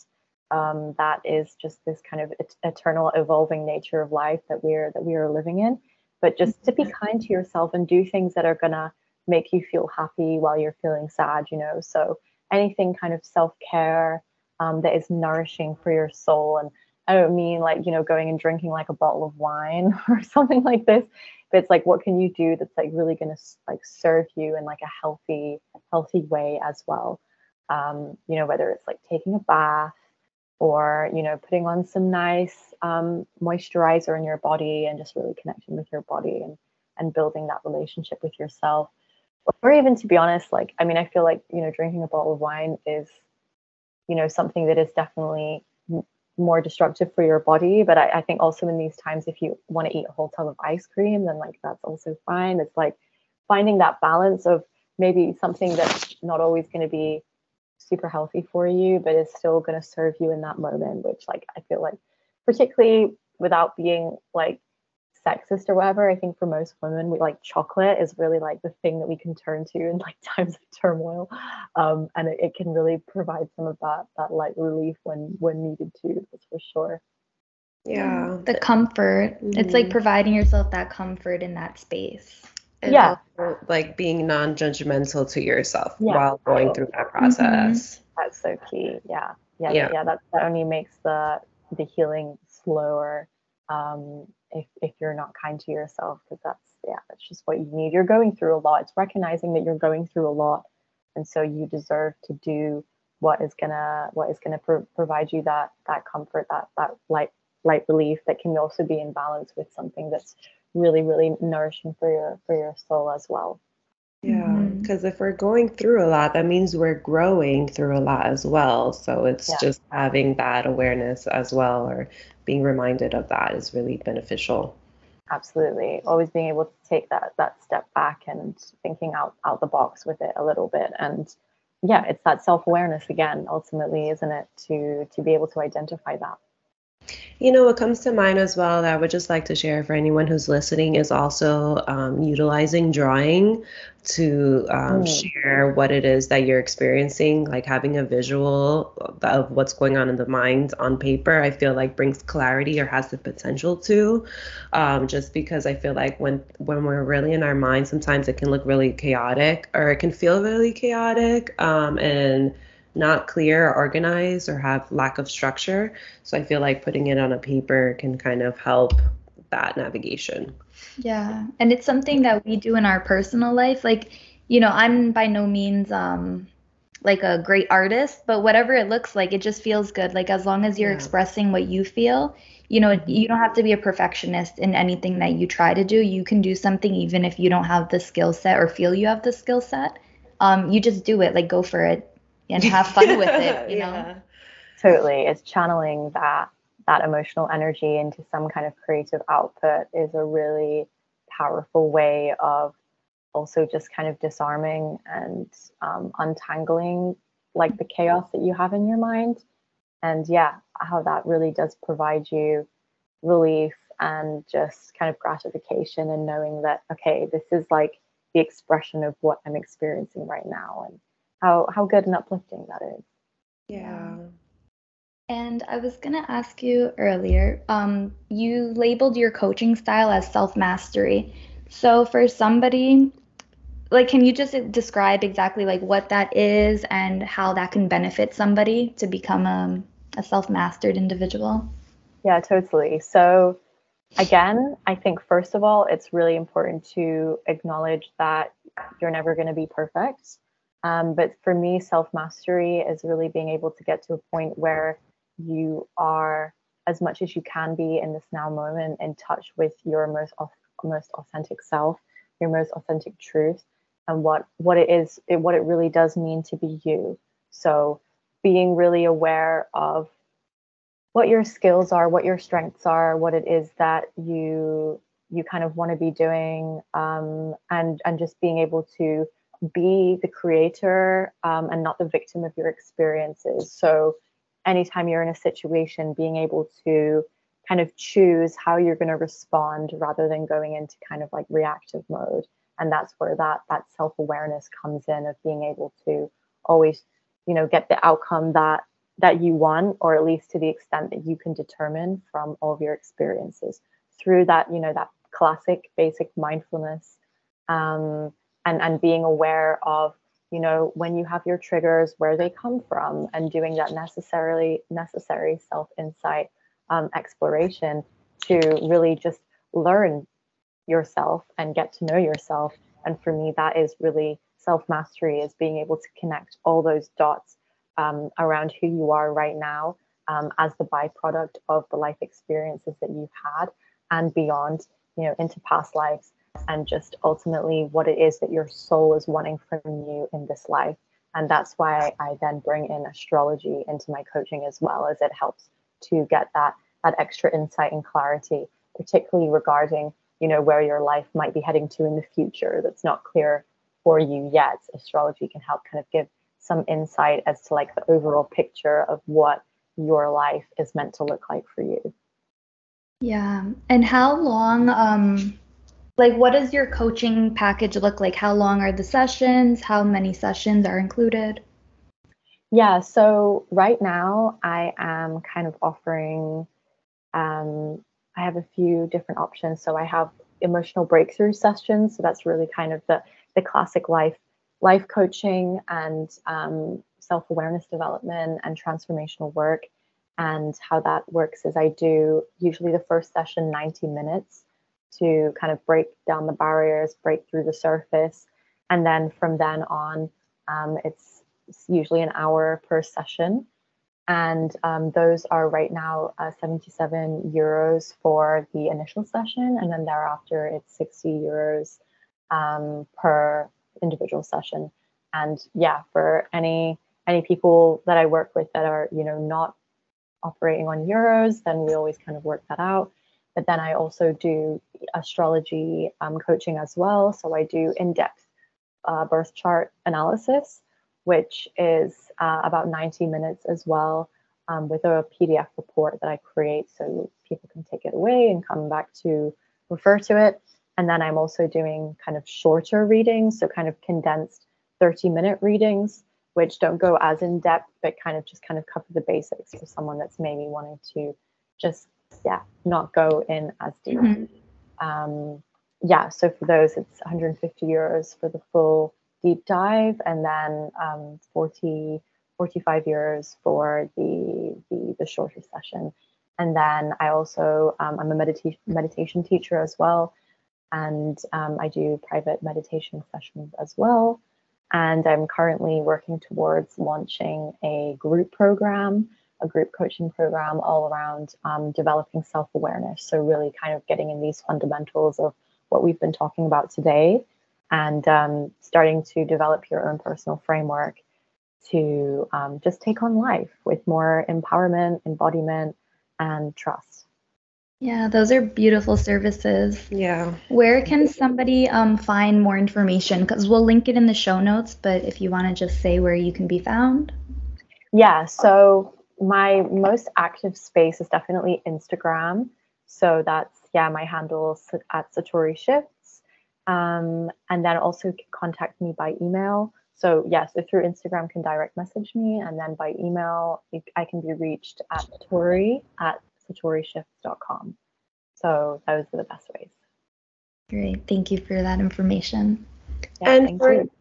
Um, that is just this kind of eternal evolving nature of life that we're that we are living in but just to be mm-hmm. kind to yourself and do things that are gonna make you feel happy while you're feeling sad you know? So anything kind of self-care um, that is nourishing for your soul. And i don't mean like you know going and drinking like a bottle of wine or something like this but it's like what can you do that's like really gonna like serve you in like a healthy healthy way as well? Um, you know whether it's like taking a bath or you know putting on some nice um, moisturizer in your body and just really connecting with your body and and building that relationship with yourself or even to be honest like i mean i feel like you know drinking a bottle of wine is you know something that is definitely more destructive for your body. But I, I think also in these times, if you want to eat a whole tub of ice cream, then like that's also fine. It's like finding that balance of maybe something that's not always going to be super healthy for you, but is still going to serve you in that moment, which like I feel like particularly without being like sexist or whatever, I think for most women, we like chocolate is really like the thing that we can turn to in like times of turmoil, um, and it, it, can really provide some of that that light relief when when needed to. That's for sure. Yeah, the comfort. Mm-hmm. It's like mm-hmm. providing yourself that comfort in that space. And yeah, like being non-judgmental to yourself yeah. while going through that mm-hmm. process. Mm-hmm. That's so key. Yeah. yeah, yeah, yeah. That that only makes the the healing slower um, if if you're not kind to yourself because that's yeah that's just what you need you're going through a lot it's recognizing that you're going through a lot and so you deserve to do what is gonna what is gonna pro- provide you that that comfort that that light light relief that can also be in balance with something that's really really nourishing for your for your soul as well yeah because mm-hmm. if we're going through a lot that means we're growing through a lot as well so it's yeah. just having that awareness as well or being reminded of that is really beneficial. Absolutely. Always being able to take that that step back and thinking out out the box with it a little bit. And yeah, it's that self-awareness again, ultimately, isn't it? To to be able to identify that. You know, what comes to mind as well that I would just like to share for anyone who's listening is also um, utilizing drawing to um, mm. share what it is that you're experiencing, like having a visual of what's going on in the mind on paper, I feel like brings clarity or has the potential to. Um, just because I feel like when when we're really in our mind, sometimes it can look really chaotic or it can feel really chaotic. Um, and not clear or organized or have lack of structure. So I feel like putting it on a paper can kind of help that navigation. Yeah. And it's something that we do in our personal life. Like, you know, I'm by no means um like a great artist, but whatever it looks like, it just feels good. Like as long as you're yeah. expressing what you feel, you know, you don't have to be a perfectionist in anything that you try to do. You can do something even if you don't have the skill set or feel you have the skill set. Um, you just do it, like go for it and have fun with it, you yeah. know. Totally. It's channeling that that emotional energy into some kind of creative output is a really powerful way of also just kind of disarming and um, untangling like the chaos that you have in your mind and yeah how that really does provide you relief and just kind of gratification and knowing that okay this is like the expression of what i'm experiencing right now and how how good and uplifting that is. Yeah. And I was gonna ask you earlier. Um, you labeled your coaching style as self mastery. So for somebody, like, can you just describe exactly like what that is and how that can benefit somebody to become a, a self mastered individual? Yeah, totally. So again, I think first of all, it's really important to acknowledge that you're never going to be perfect. Um, but for me, self mastery is really being able to get to a point where you are, as much as you can be in this now moment, in touch with your most most authentic self, your most authentic truth, and what what it is, it, what it really does mean to be you. So, being really aware of what your skills are, what your strengths are, what it is that you you kind of want to be doing, um, and and just being able to be the creator um, and not the victim of your experiences. So, anytime you're in a situation, being able to kind of choose how you're going to respond rather than going into kind of like reactive mode. And that's where that that self awareness comes in of being able to always, you know, get the outcome that that you want, or at least to the extent that you can determine from all of your experiences through that, you know, that classic basic mindfulness. Um, and and being aware of you know when you have your triggers where they come from and doing that necessarily necessary self insight um, exploration to really just learn yourself and get to know yourself. And for me that is really self mastery is being able to connect all those dots um, around who you are right now um, as the byproduct of the life experiences that you've had and beyond you know into past lives and just ultimately what it is that your soul is wanting from you in this life. And that's why I then bring in astrology into my coaching as well, as it helps to get that that extra insight and clarity, particularly regarding you know where your life might be heading to in the future that's not clear for you yet. Astrology can help kind of give some insight as to like the overall picture of what your life is meant to look like for you. Yeah. And how long um like what does your coaching package look like? How long are the sessions? How many sessions are included? Yeah, so right now I am kind of offering um I have a few different options. So I have emotional breakthrough sessions. So that's really kind of the the classic life life coaching and um, self awareness development and transformational work. And how that works is I do usually the first session 90 minutes to kind of break down the barriers, break through the surface. And then from then on, um, it's, it's, usually an hour per session. And um, those are right now uh, 77 euros for the initial session. And then thereafter, it's 60 euros um, per individual session. And yeah, for any any people that I work with that are you know not operating on euros, then we always kind of work that out. But then I also do astrology um, coaching as well. So I do in-depth uh, birth chart analysis, which is uh, about 90 minutes as well, um, with a PDF report that I create so people can take it away and come back to refer to it. And then I'm also doing kind of shorter readings, so kind of condensed 30 minute readings, which don't go as in depth, but kind of just kind of cover the basics for someone that's maybe wanting to just, yeah, not go in as deep. Mm-hmm. Um, yeah, so for those, it's 150 euros for the full deep dive, and then um, 40, 45 euros for the, the, the shorter session. And then I also, um, I'm a meditation meditation teacher as well and um, I do private meditation sessions as well. And I'm currently working towards launching a group program, a group coaching program all around um, developing self awareness. So, really kind of getting in these fundamentals of what we've been talking about today and um, starting to develop your own personal framework to um, just take on life with more empowerment, embodiment, and trust. Yeah, those are beautiful services. Yeah. Where can somebody um, find more information? Because we'll link it in the show notes, but if you want to just say where you can be found. Yeah, so my most active space is definitely Instagram. So that's, yeah, my handle at Satori Shifts. Um, and then also contact me by email. So, yeah, so through Instagram can direct message me. And then by email, I can be reached at Satori at satorishifts.com. So those are the best ways. Great. Thank you for that information. Yeah, and for you.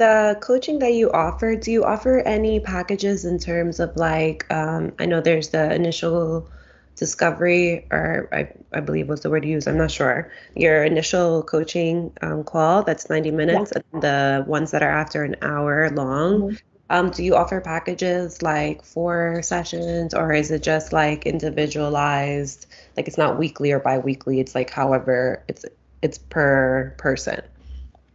The coaching that you offer, do you offer any packages in terms of like, um, I know there's the initial discovery, or I, I believe was the word used, I'm not sure, your initial coaching um, call that's 90 minutes, yeah. and the ones that are after an hour long. Mm-hmm. Um, do you offer packages like four sessions, or is it just like individualized? Like it's not weekly or biweekly. It's like however it's it's per person.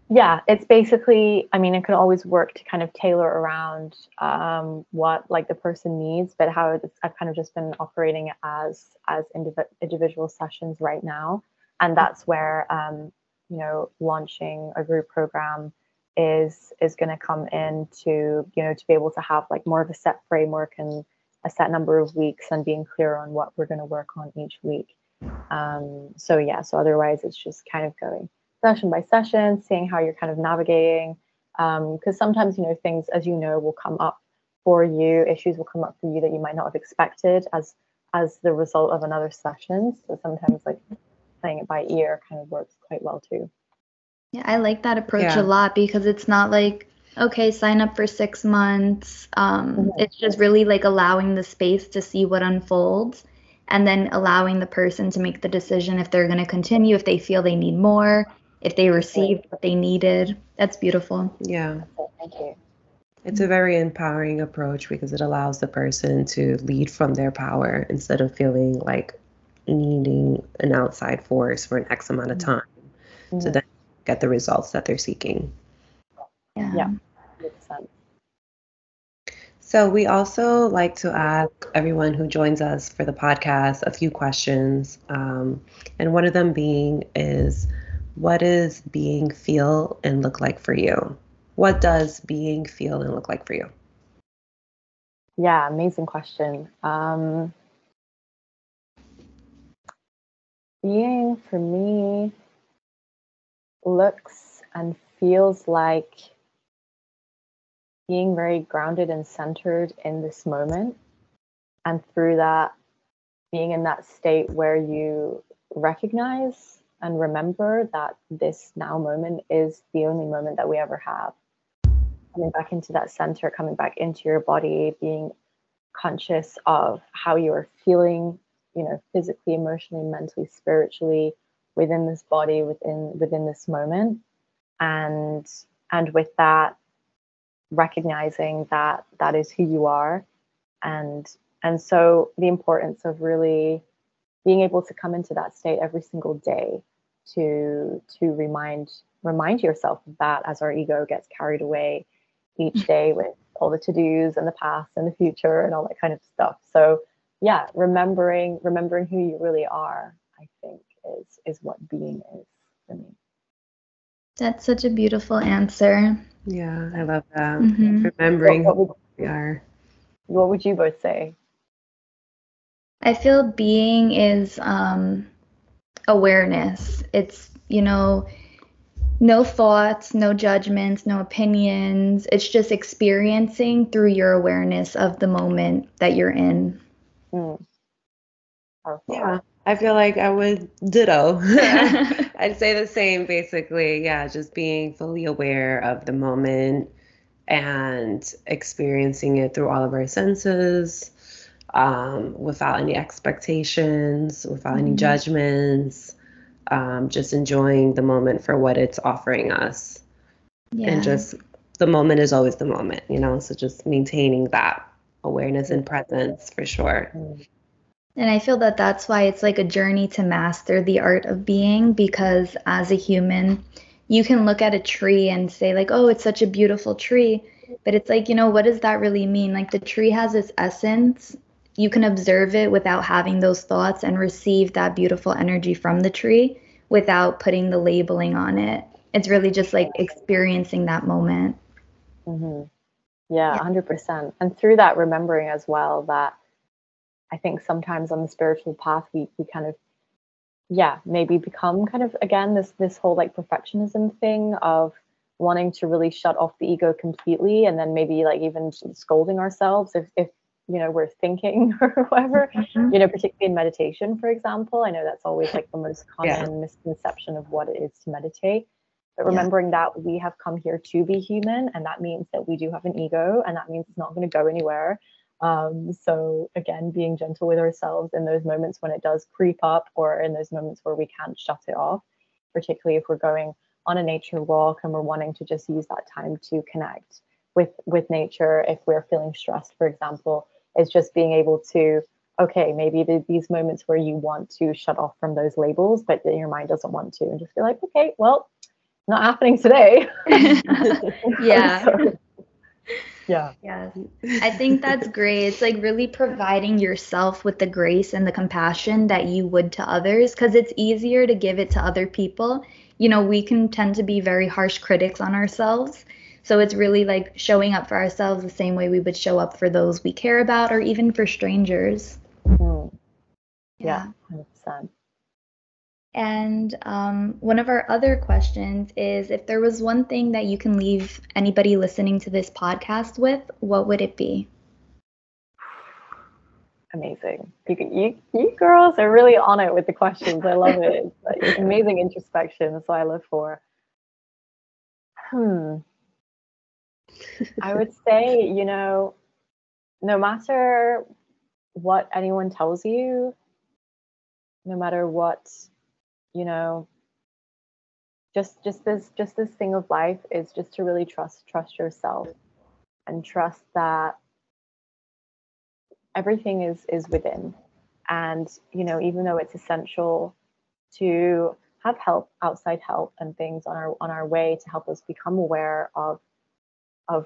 Yeah, it's basically. I mean, it can always work to kind of tailor around um, what like the person needs, but how it's, I've kind of just been operating as as indiv- individual sessions right now, and that's where um, you know launching a group program is is going to come in to you know to be able to have like more of a set framework and a set number of weeks and being clear on what we're going to work on each week um, so yeah so otherwise it's just kind of going session by session seeing how you're kind of navigating because um, sometimes you know things as you know will come up for you issues will come up for you that you might not have expected as as the result of another session so sometimes like playing it by ear kind of works quite well too yeah, I like that approach yeah. a lot because it's not like, okay, sign up for six months. Um, mm-hmm. It's just really like allowing the space to see what unfolds and then allowing the person to make the decision if they're going to continue, if they feel they need more, if they received what they needed. That's beautiful. Yeah. Thank you. It's a very empowering approach because it allows the person to lead from their power instead of feeling like needing an outside force for an X amount of mm-hmm. time. Mm-hmm. So then get the results that they're seeking. Yeah. yeah. So, we also like to ask everyone who joins us for the podcast a few questions. Um, and one of them being is what does being feel and look like for you? What does being feel and look like for you? Yeah, amazing question. Um, being for me looks and feels like being very grounded and centered in this moment. And through that, being in that state where you recognize and remember that this now moment is the only moment that we ever have. Coming back into that center, coming back into your body, being conscious of how you are feeling, you know, physically, emotionally, mentally, spiritually within this body, within within this moment. And and with that, recognizing that that is who you are. And and so the importance of really being able to come into that state every single day to to remind remind yourself of that as our ego gets carried away each day with all the to-dos and the past and the future and all that kind of stuff. So yeah remembering remembering who you really are i think is is what being is for me. That's such a beautiful answer. Yeah i love that. Mm-hmm. remembering what, what would, who we are. what would you both say I feel being is um, awareness. It's, you know, no thoughts, no judgments, no opinions. It's just experiencing through your awareness of the moment that you're in. Mm. Yeah, I feel like I would ditto. I'd say the same basically. Yeah, just being fully aware of the moment and experiencing it through all of our senses um, without any expectations, without mm-hmm. any judgments, um, just enjoying the moment for what it's offering us. Yeah. And just the moment is always the moment, you know? So just maintaining that awareness and presence for sure. And I feel that that's why it's like a journey to master the art of being because as a human, you can look at a tree and say, like, oh, it's such a beautiful tree. But it's like, you know, what does that really mean? Like, the tree has its essence you can observe it without having those thoughts and receive that beautiful energy from the tree without putting the labeling on it. It's really just like experiencing that moment. Mm-hmm. Yeah, yeah, 100%. And through that, remembering as well that I think sometimes on the spiritual path, we, we kind of, yeah, maybe become kind of, again, this, this whole like perfectionism thing of wanting to really shut off the ego completely and then maybe like even scolding ourselves if, if you know we're thinking or whatever mm-hmm. you know particularly in meditation for example i know that's always like the most common yeah. misconception of what it is to meditate but remembering yeah. that we have come here to be human and that means that we do have an ego and that means it's not going to go anywhere um, so again being gentle with ourselves in those moments when it does creep up or in those moments where we can't shut it off particularly if we're going on a nature walk and we're wanting to just use that time to connect with with nature if we're feeling stressed for example is just being able to okay maybe the, these moments where you want to shut off from those labels but your mind doesn't want to and just be like okay well not happening today. Yeah. so, yeah. Yeah i think that's great. It's like really providing yourself with the grace and the compassion that you would to others because it's easier to give it to other people. You know we can tend to be very harsh critics on ourselves so it's really like showing up for ourselves the same way we would show up for those we care about or even for strangers. Mm. Yeah, yeah, 100%. And um, one of our other questions is if there was one thing that you can leave anybody listening to this podcast with, what would it be? Amazing. You, you, you girls are really on it with the questions. I love it. It's like amazing introspection. That's what I live for. Hmm. I would say, you know, no matter what anyone tells you, no matter what, you know, just just this just this thing of life is just to really trust trust yourself and trust that everything is is within. And you know even though it's essential to have help outside help and things on our on our way to help us become aware of of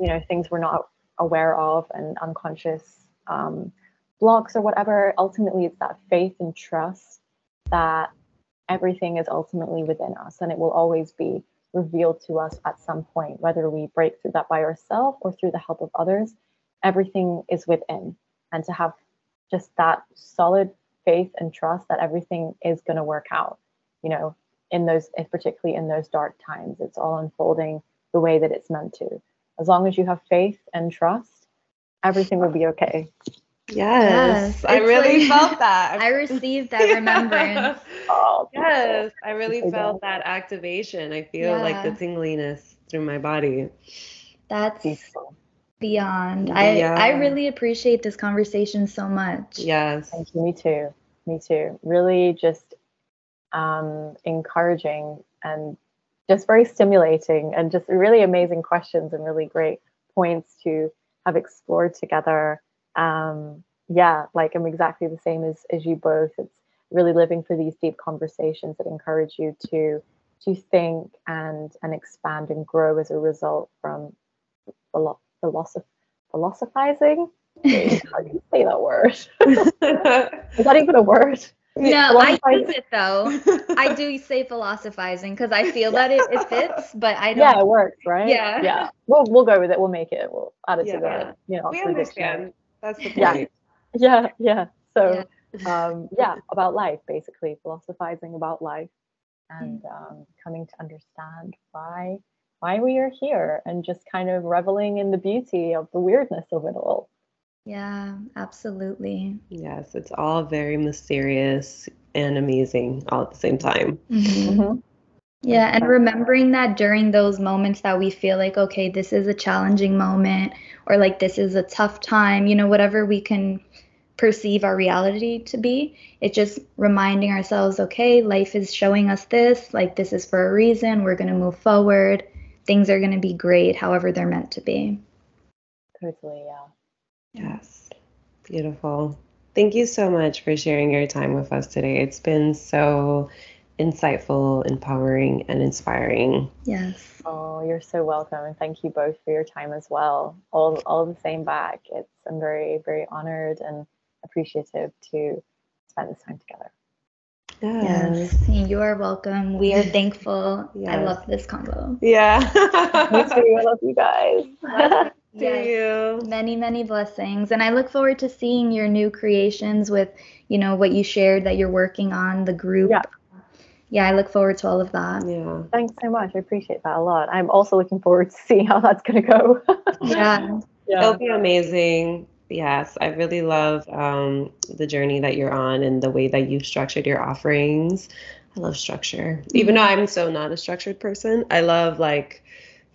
you know things we're not aware of and unconscious um, blocks or whatever. Ultimately, it's that faith and trust that everything is ultimately within us and it will always be revealed to us at some point, whether we break through that by ourselves or through the help of others. Everything is within. And to have just that solid faith and trust that everything is going to work out, you know, in those, particularly in those dark times, it's all unfolding the way that it's meant to. As long as you have faith and trust, everything will be okay. Yes, yes I really like, felt that. I received that remembrance. oh, yes, I really felt that activation. I feel yeah. like the tingliness through my body. That's Peaceful. beyond. I yeah. I really appreciate this conversation so much. Yes. Thank you. Me too. Me too. Really just um, encouraging and just very stimulating and just really amazing questions and really great points to have explored together um, yeah, like I'm exactly the same as as you both. It's really living for these deep conversations that encourage you to to think and and expand and grow as a result from philo- philosoph- philosophizing. How do you say that word? Is that even a word? No, I use it though. I do say philosophizing because I feel that it, it fits, but I don't. Yeah, it works, right? Yeah, yeah. We'll we'll go with it. We'll make it. We'll add it yeah. to the you know. We understand. That's the point. Yeah, yeah, yeah. So, yeah. um, yeah, about life, basically, philosophizing about life and mm. um, coming to understand why why we are here and just kind of reveling in the beauty of the weirdness of it all. Yeah, absolutely. Yes, it's all very mysterious and amazing all at the same time. Mm-hmm. Mm-hmm. Yeah, and remembering that during those moments that we feel like, okay, this is a challenging moment or like this is a tough time, you know, whatever we can perceive our reality to be, it's just reminding ourselves, okay, life is showing us this, like this is for a reason, we're going to move forward, things are going to be great, however they're meant to be. Totally, yeah. Yes, beautiful. Thank you so much for sharing your time with us today. It's been so insightful, empowering, and inspiring. Yes. Oh, you're so welcome, and thank you both for your time as well. All, all the same back. It's I'm very, very honored and appreciative to spend this time together. Yes. yes. You are welcome. We are thankful. Yes. I love this combo. Yeah. Me too. I love you guys. yes. you. Many, many blessings. And I look forward to seeing your new creations with, you know, what you shared that you're working on, the group. Yeah yeah, I look forward to all of that. Yeah. Thanks so much. I appreciate that a lot. I'm also looking forward to seeing how that's going to go. yeah. yeah. It'll be amazing. Yes, I really love um, the journey that you're on and the way that you've structured your offerings. I love structure. Even though I'm so not a structured person, I love like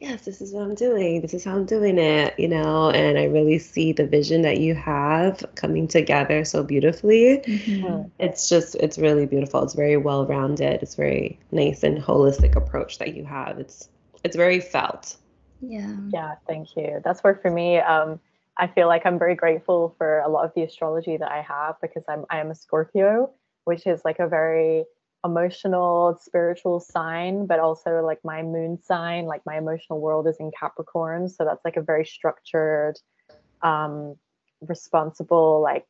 yes, this is what I'm doing. This is how I'm doing it, you know, and I really see the vision that you have coming together so beautifully. Mm-hmm. It's just, it's really beautiful. It's very well rounded. It's very nice and holistic approach that you have. It's, it's very felt. Yeah. Yeah. Thank you. That's where for me, um, I feel like I'm very grateful for a lot of the astrology that I have because I'm, I am a Scorpio, which is like a very, emotional spiritual sign but also like my moon sign like my emotional world is in capricorn. So that's like a very structured um responsible like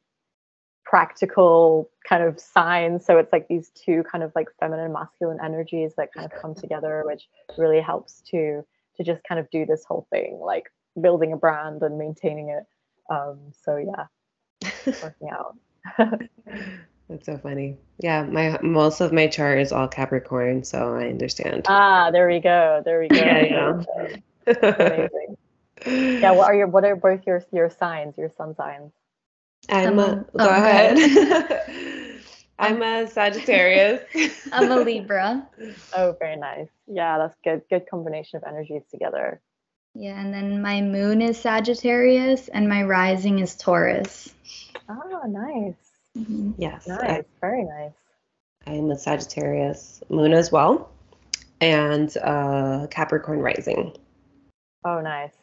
practical kind of sign. So it's like these two kind of like feminine masculine energies that kind of come together which really helps to to just kind of do this whole thing like building a brand and maintaining it. Um so yeah working out That's so funny. Yeah, my most of my chart is all Capricorn, so I understand. Ah, there we go. There we go. yeah, yeah. Amazing. yeah, what are your what are both your your signs, your sun signs? I'm a, go oh, ahead. I'm a Sagittarius. I'm a Libra. Oh, very nice. Yeah, that's good. Good combination of energies together. Yeah, and then my moon is Sagittarius and my rising is Taurus. Oh, nice. Mm-hmm. Yes. Nice. I, very nice. I'm a Sagittarius moon as well, and uh, Capricorn rising. Oh, nice.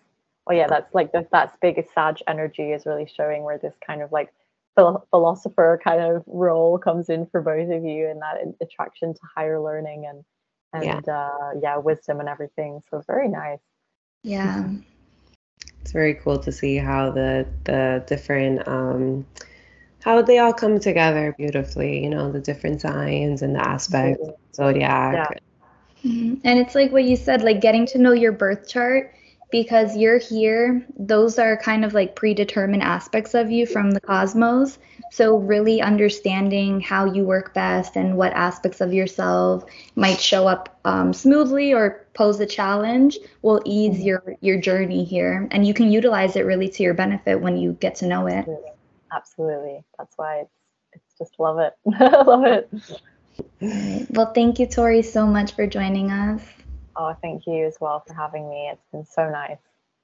Well, yeah, that's like the, that's big Sag energy is really showing where this kind of like philosopher kind of role comes in for both of you, and that attraction to higher learning and and yeah, uh, yeah wisdom and everything. So very nice. Yeah. it's very cool to see how the the different um, how they all come together beautifully. You know, the different signs and the aspects, zodiac. Yeah. Mm-hmm. And it's like what you said, like getting to know your birth chart because you're here. Those are kind of like predetermined aspects of you from the cosmos. So, really understanding how you work best and what aspects of yourself might show up um, smoothly or pose a challenge will ease mm-hmm. your your journey here, and you can utilize it really to your benefit when you get to know it. Absolutely, Absolutely. that's why it's it's just love it, love it. Well, thank you, Tori, so much for joining us. Oh, thank you as well for having me. It's been so nice.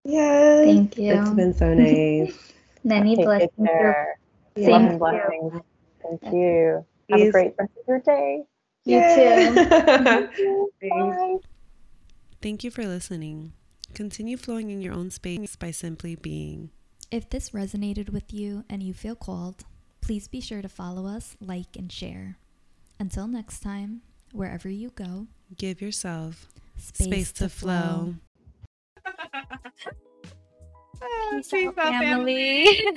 Yeah. Thank you. It's been so nice. Many blessings. Yeah. Love blessings. Thank you. Have a great rest of your day. You too. Bye. Thank you for listening. Continue flowing in your own space by simply being. If this resonated with you and you feel called, please be sure to follow us, like, and share. Until next time, wherever you go, give yourself space, space to, to, flow. flow. Peace out, family. family.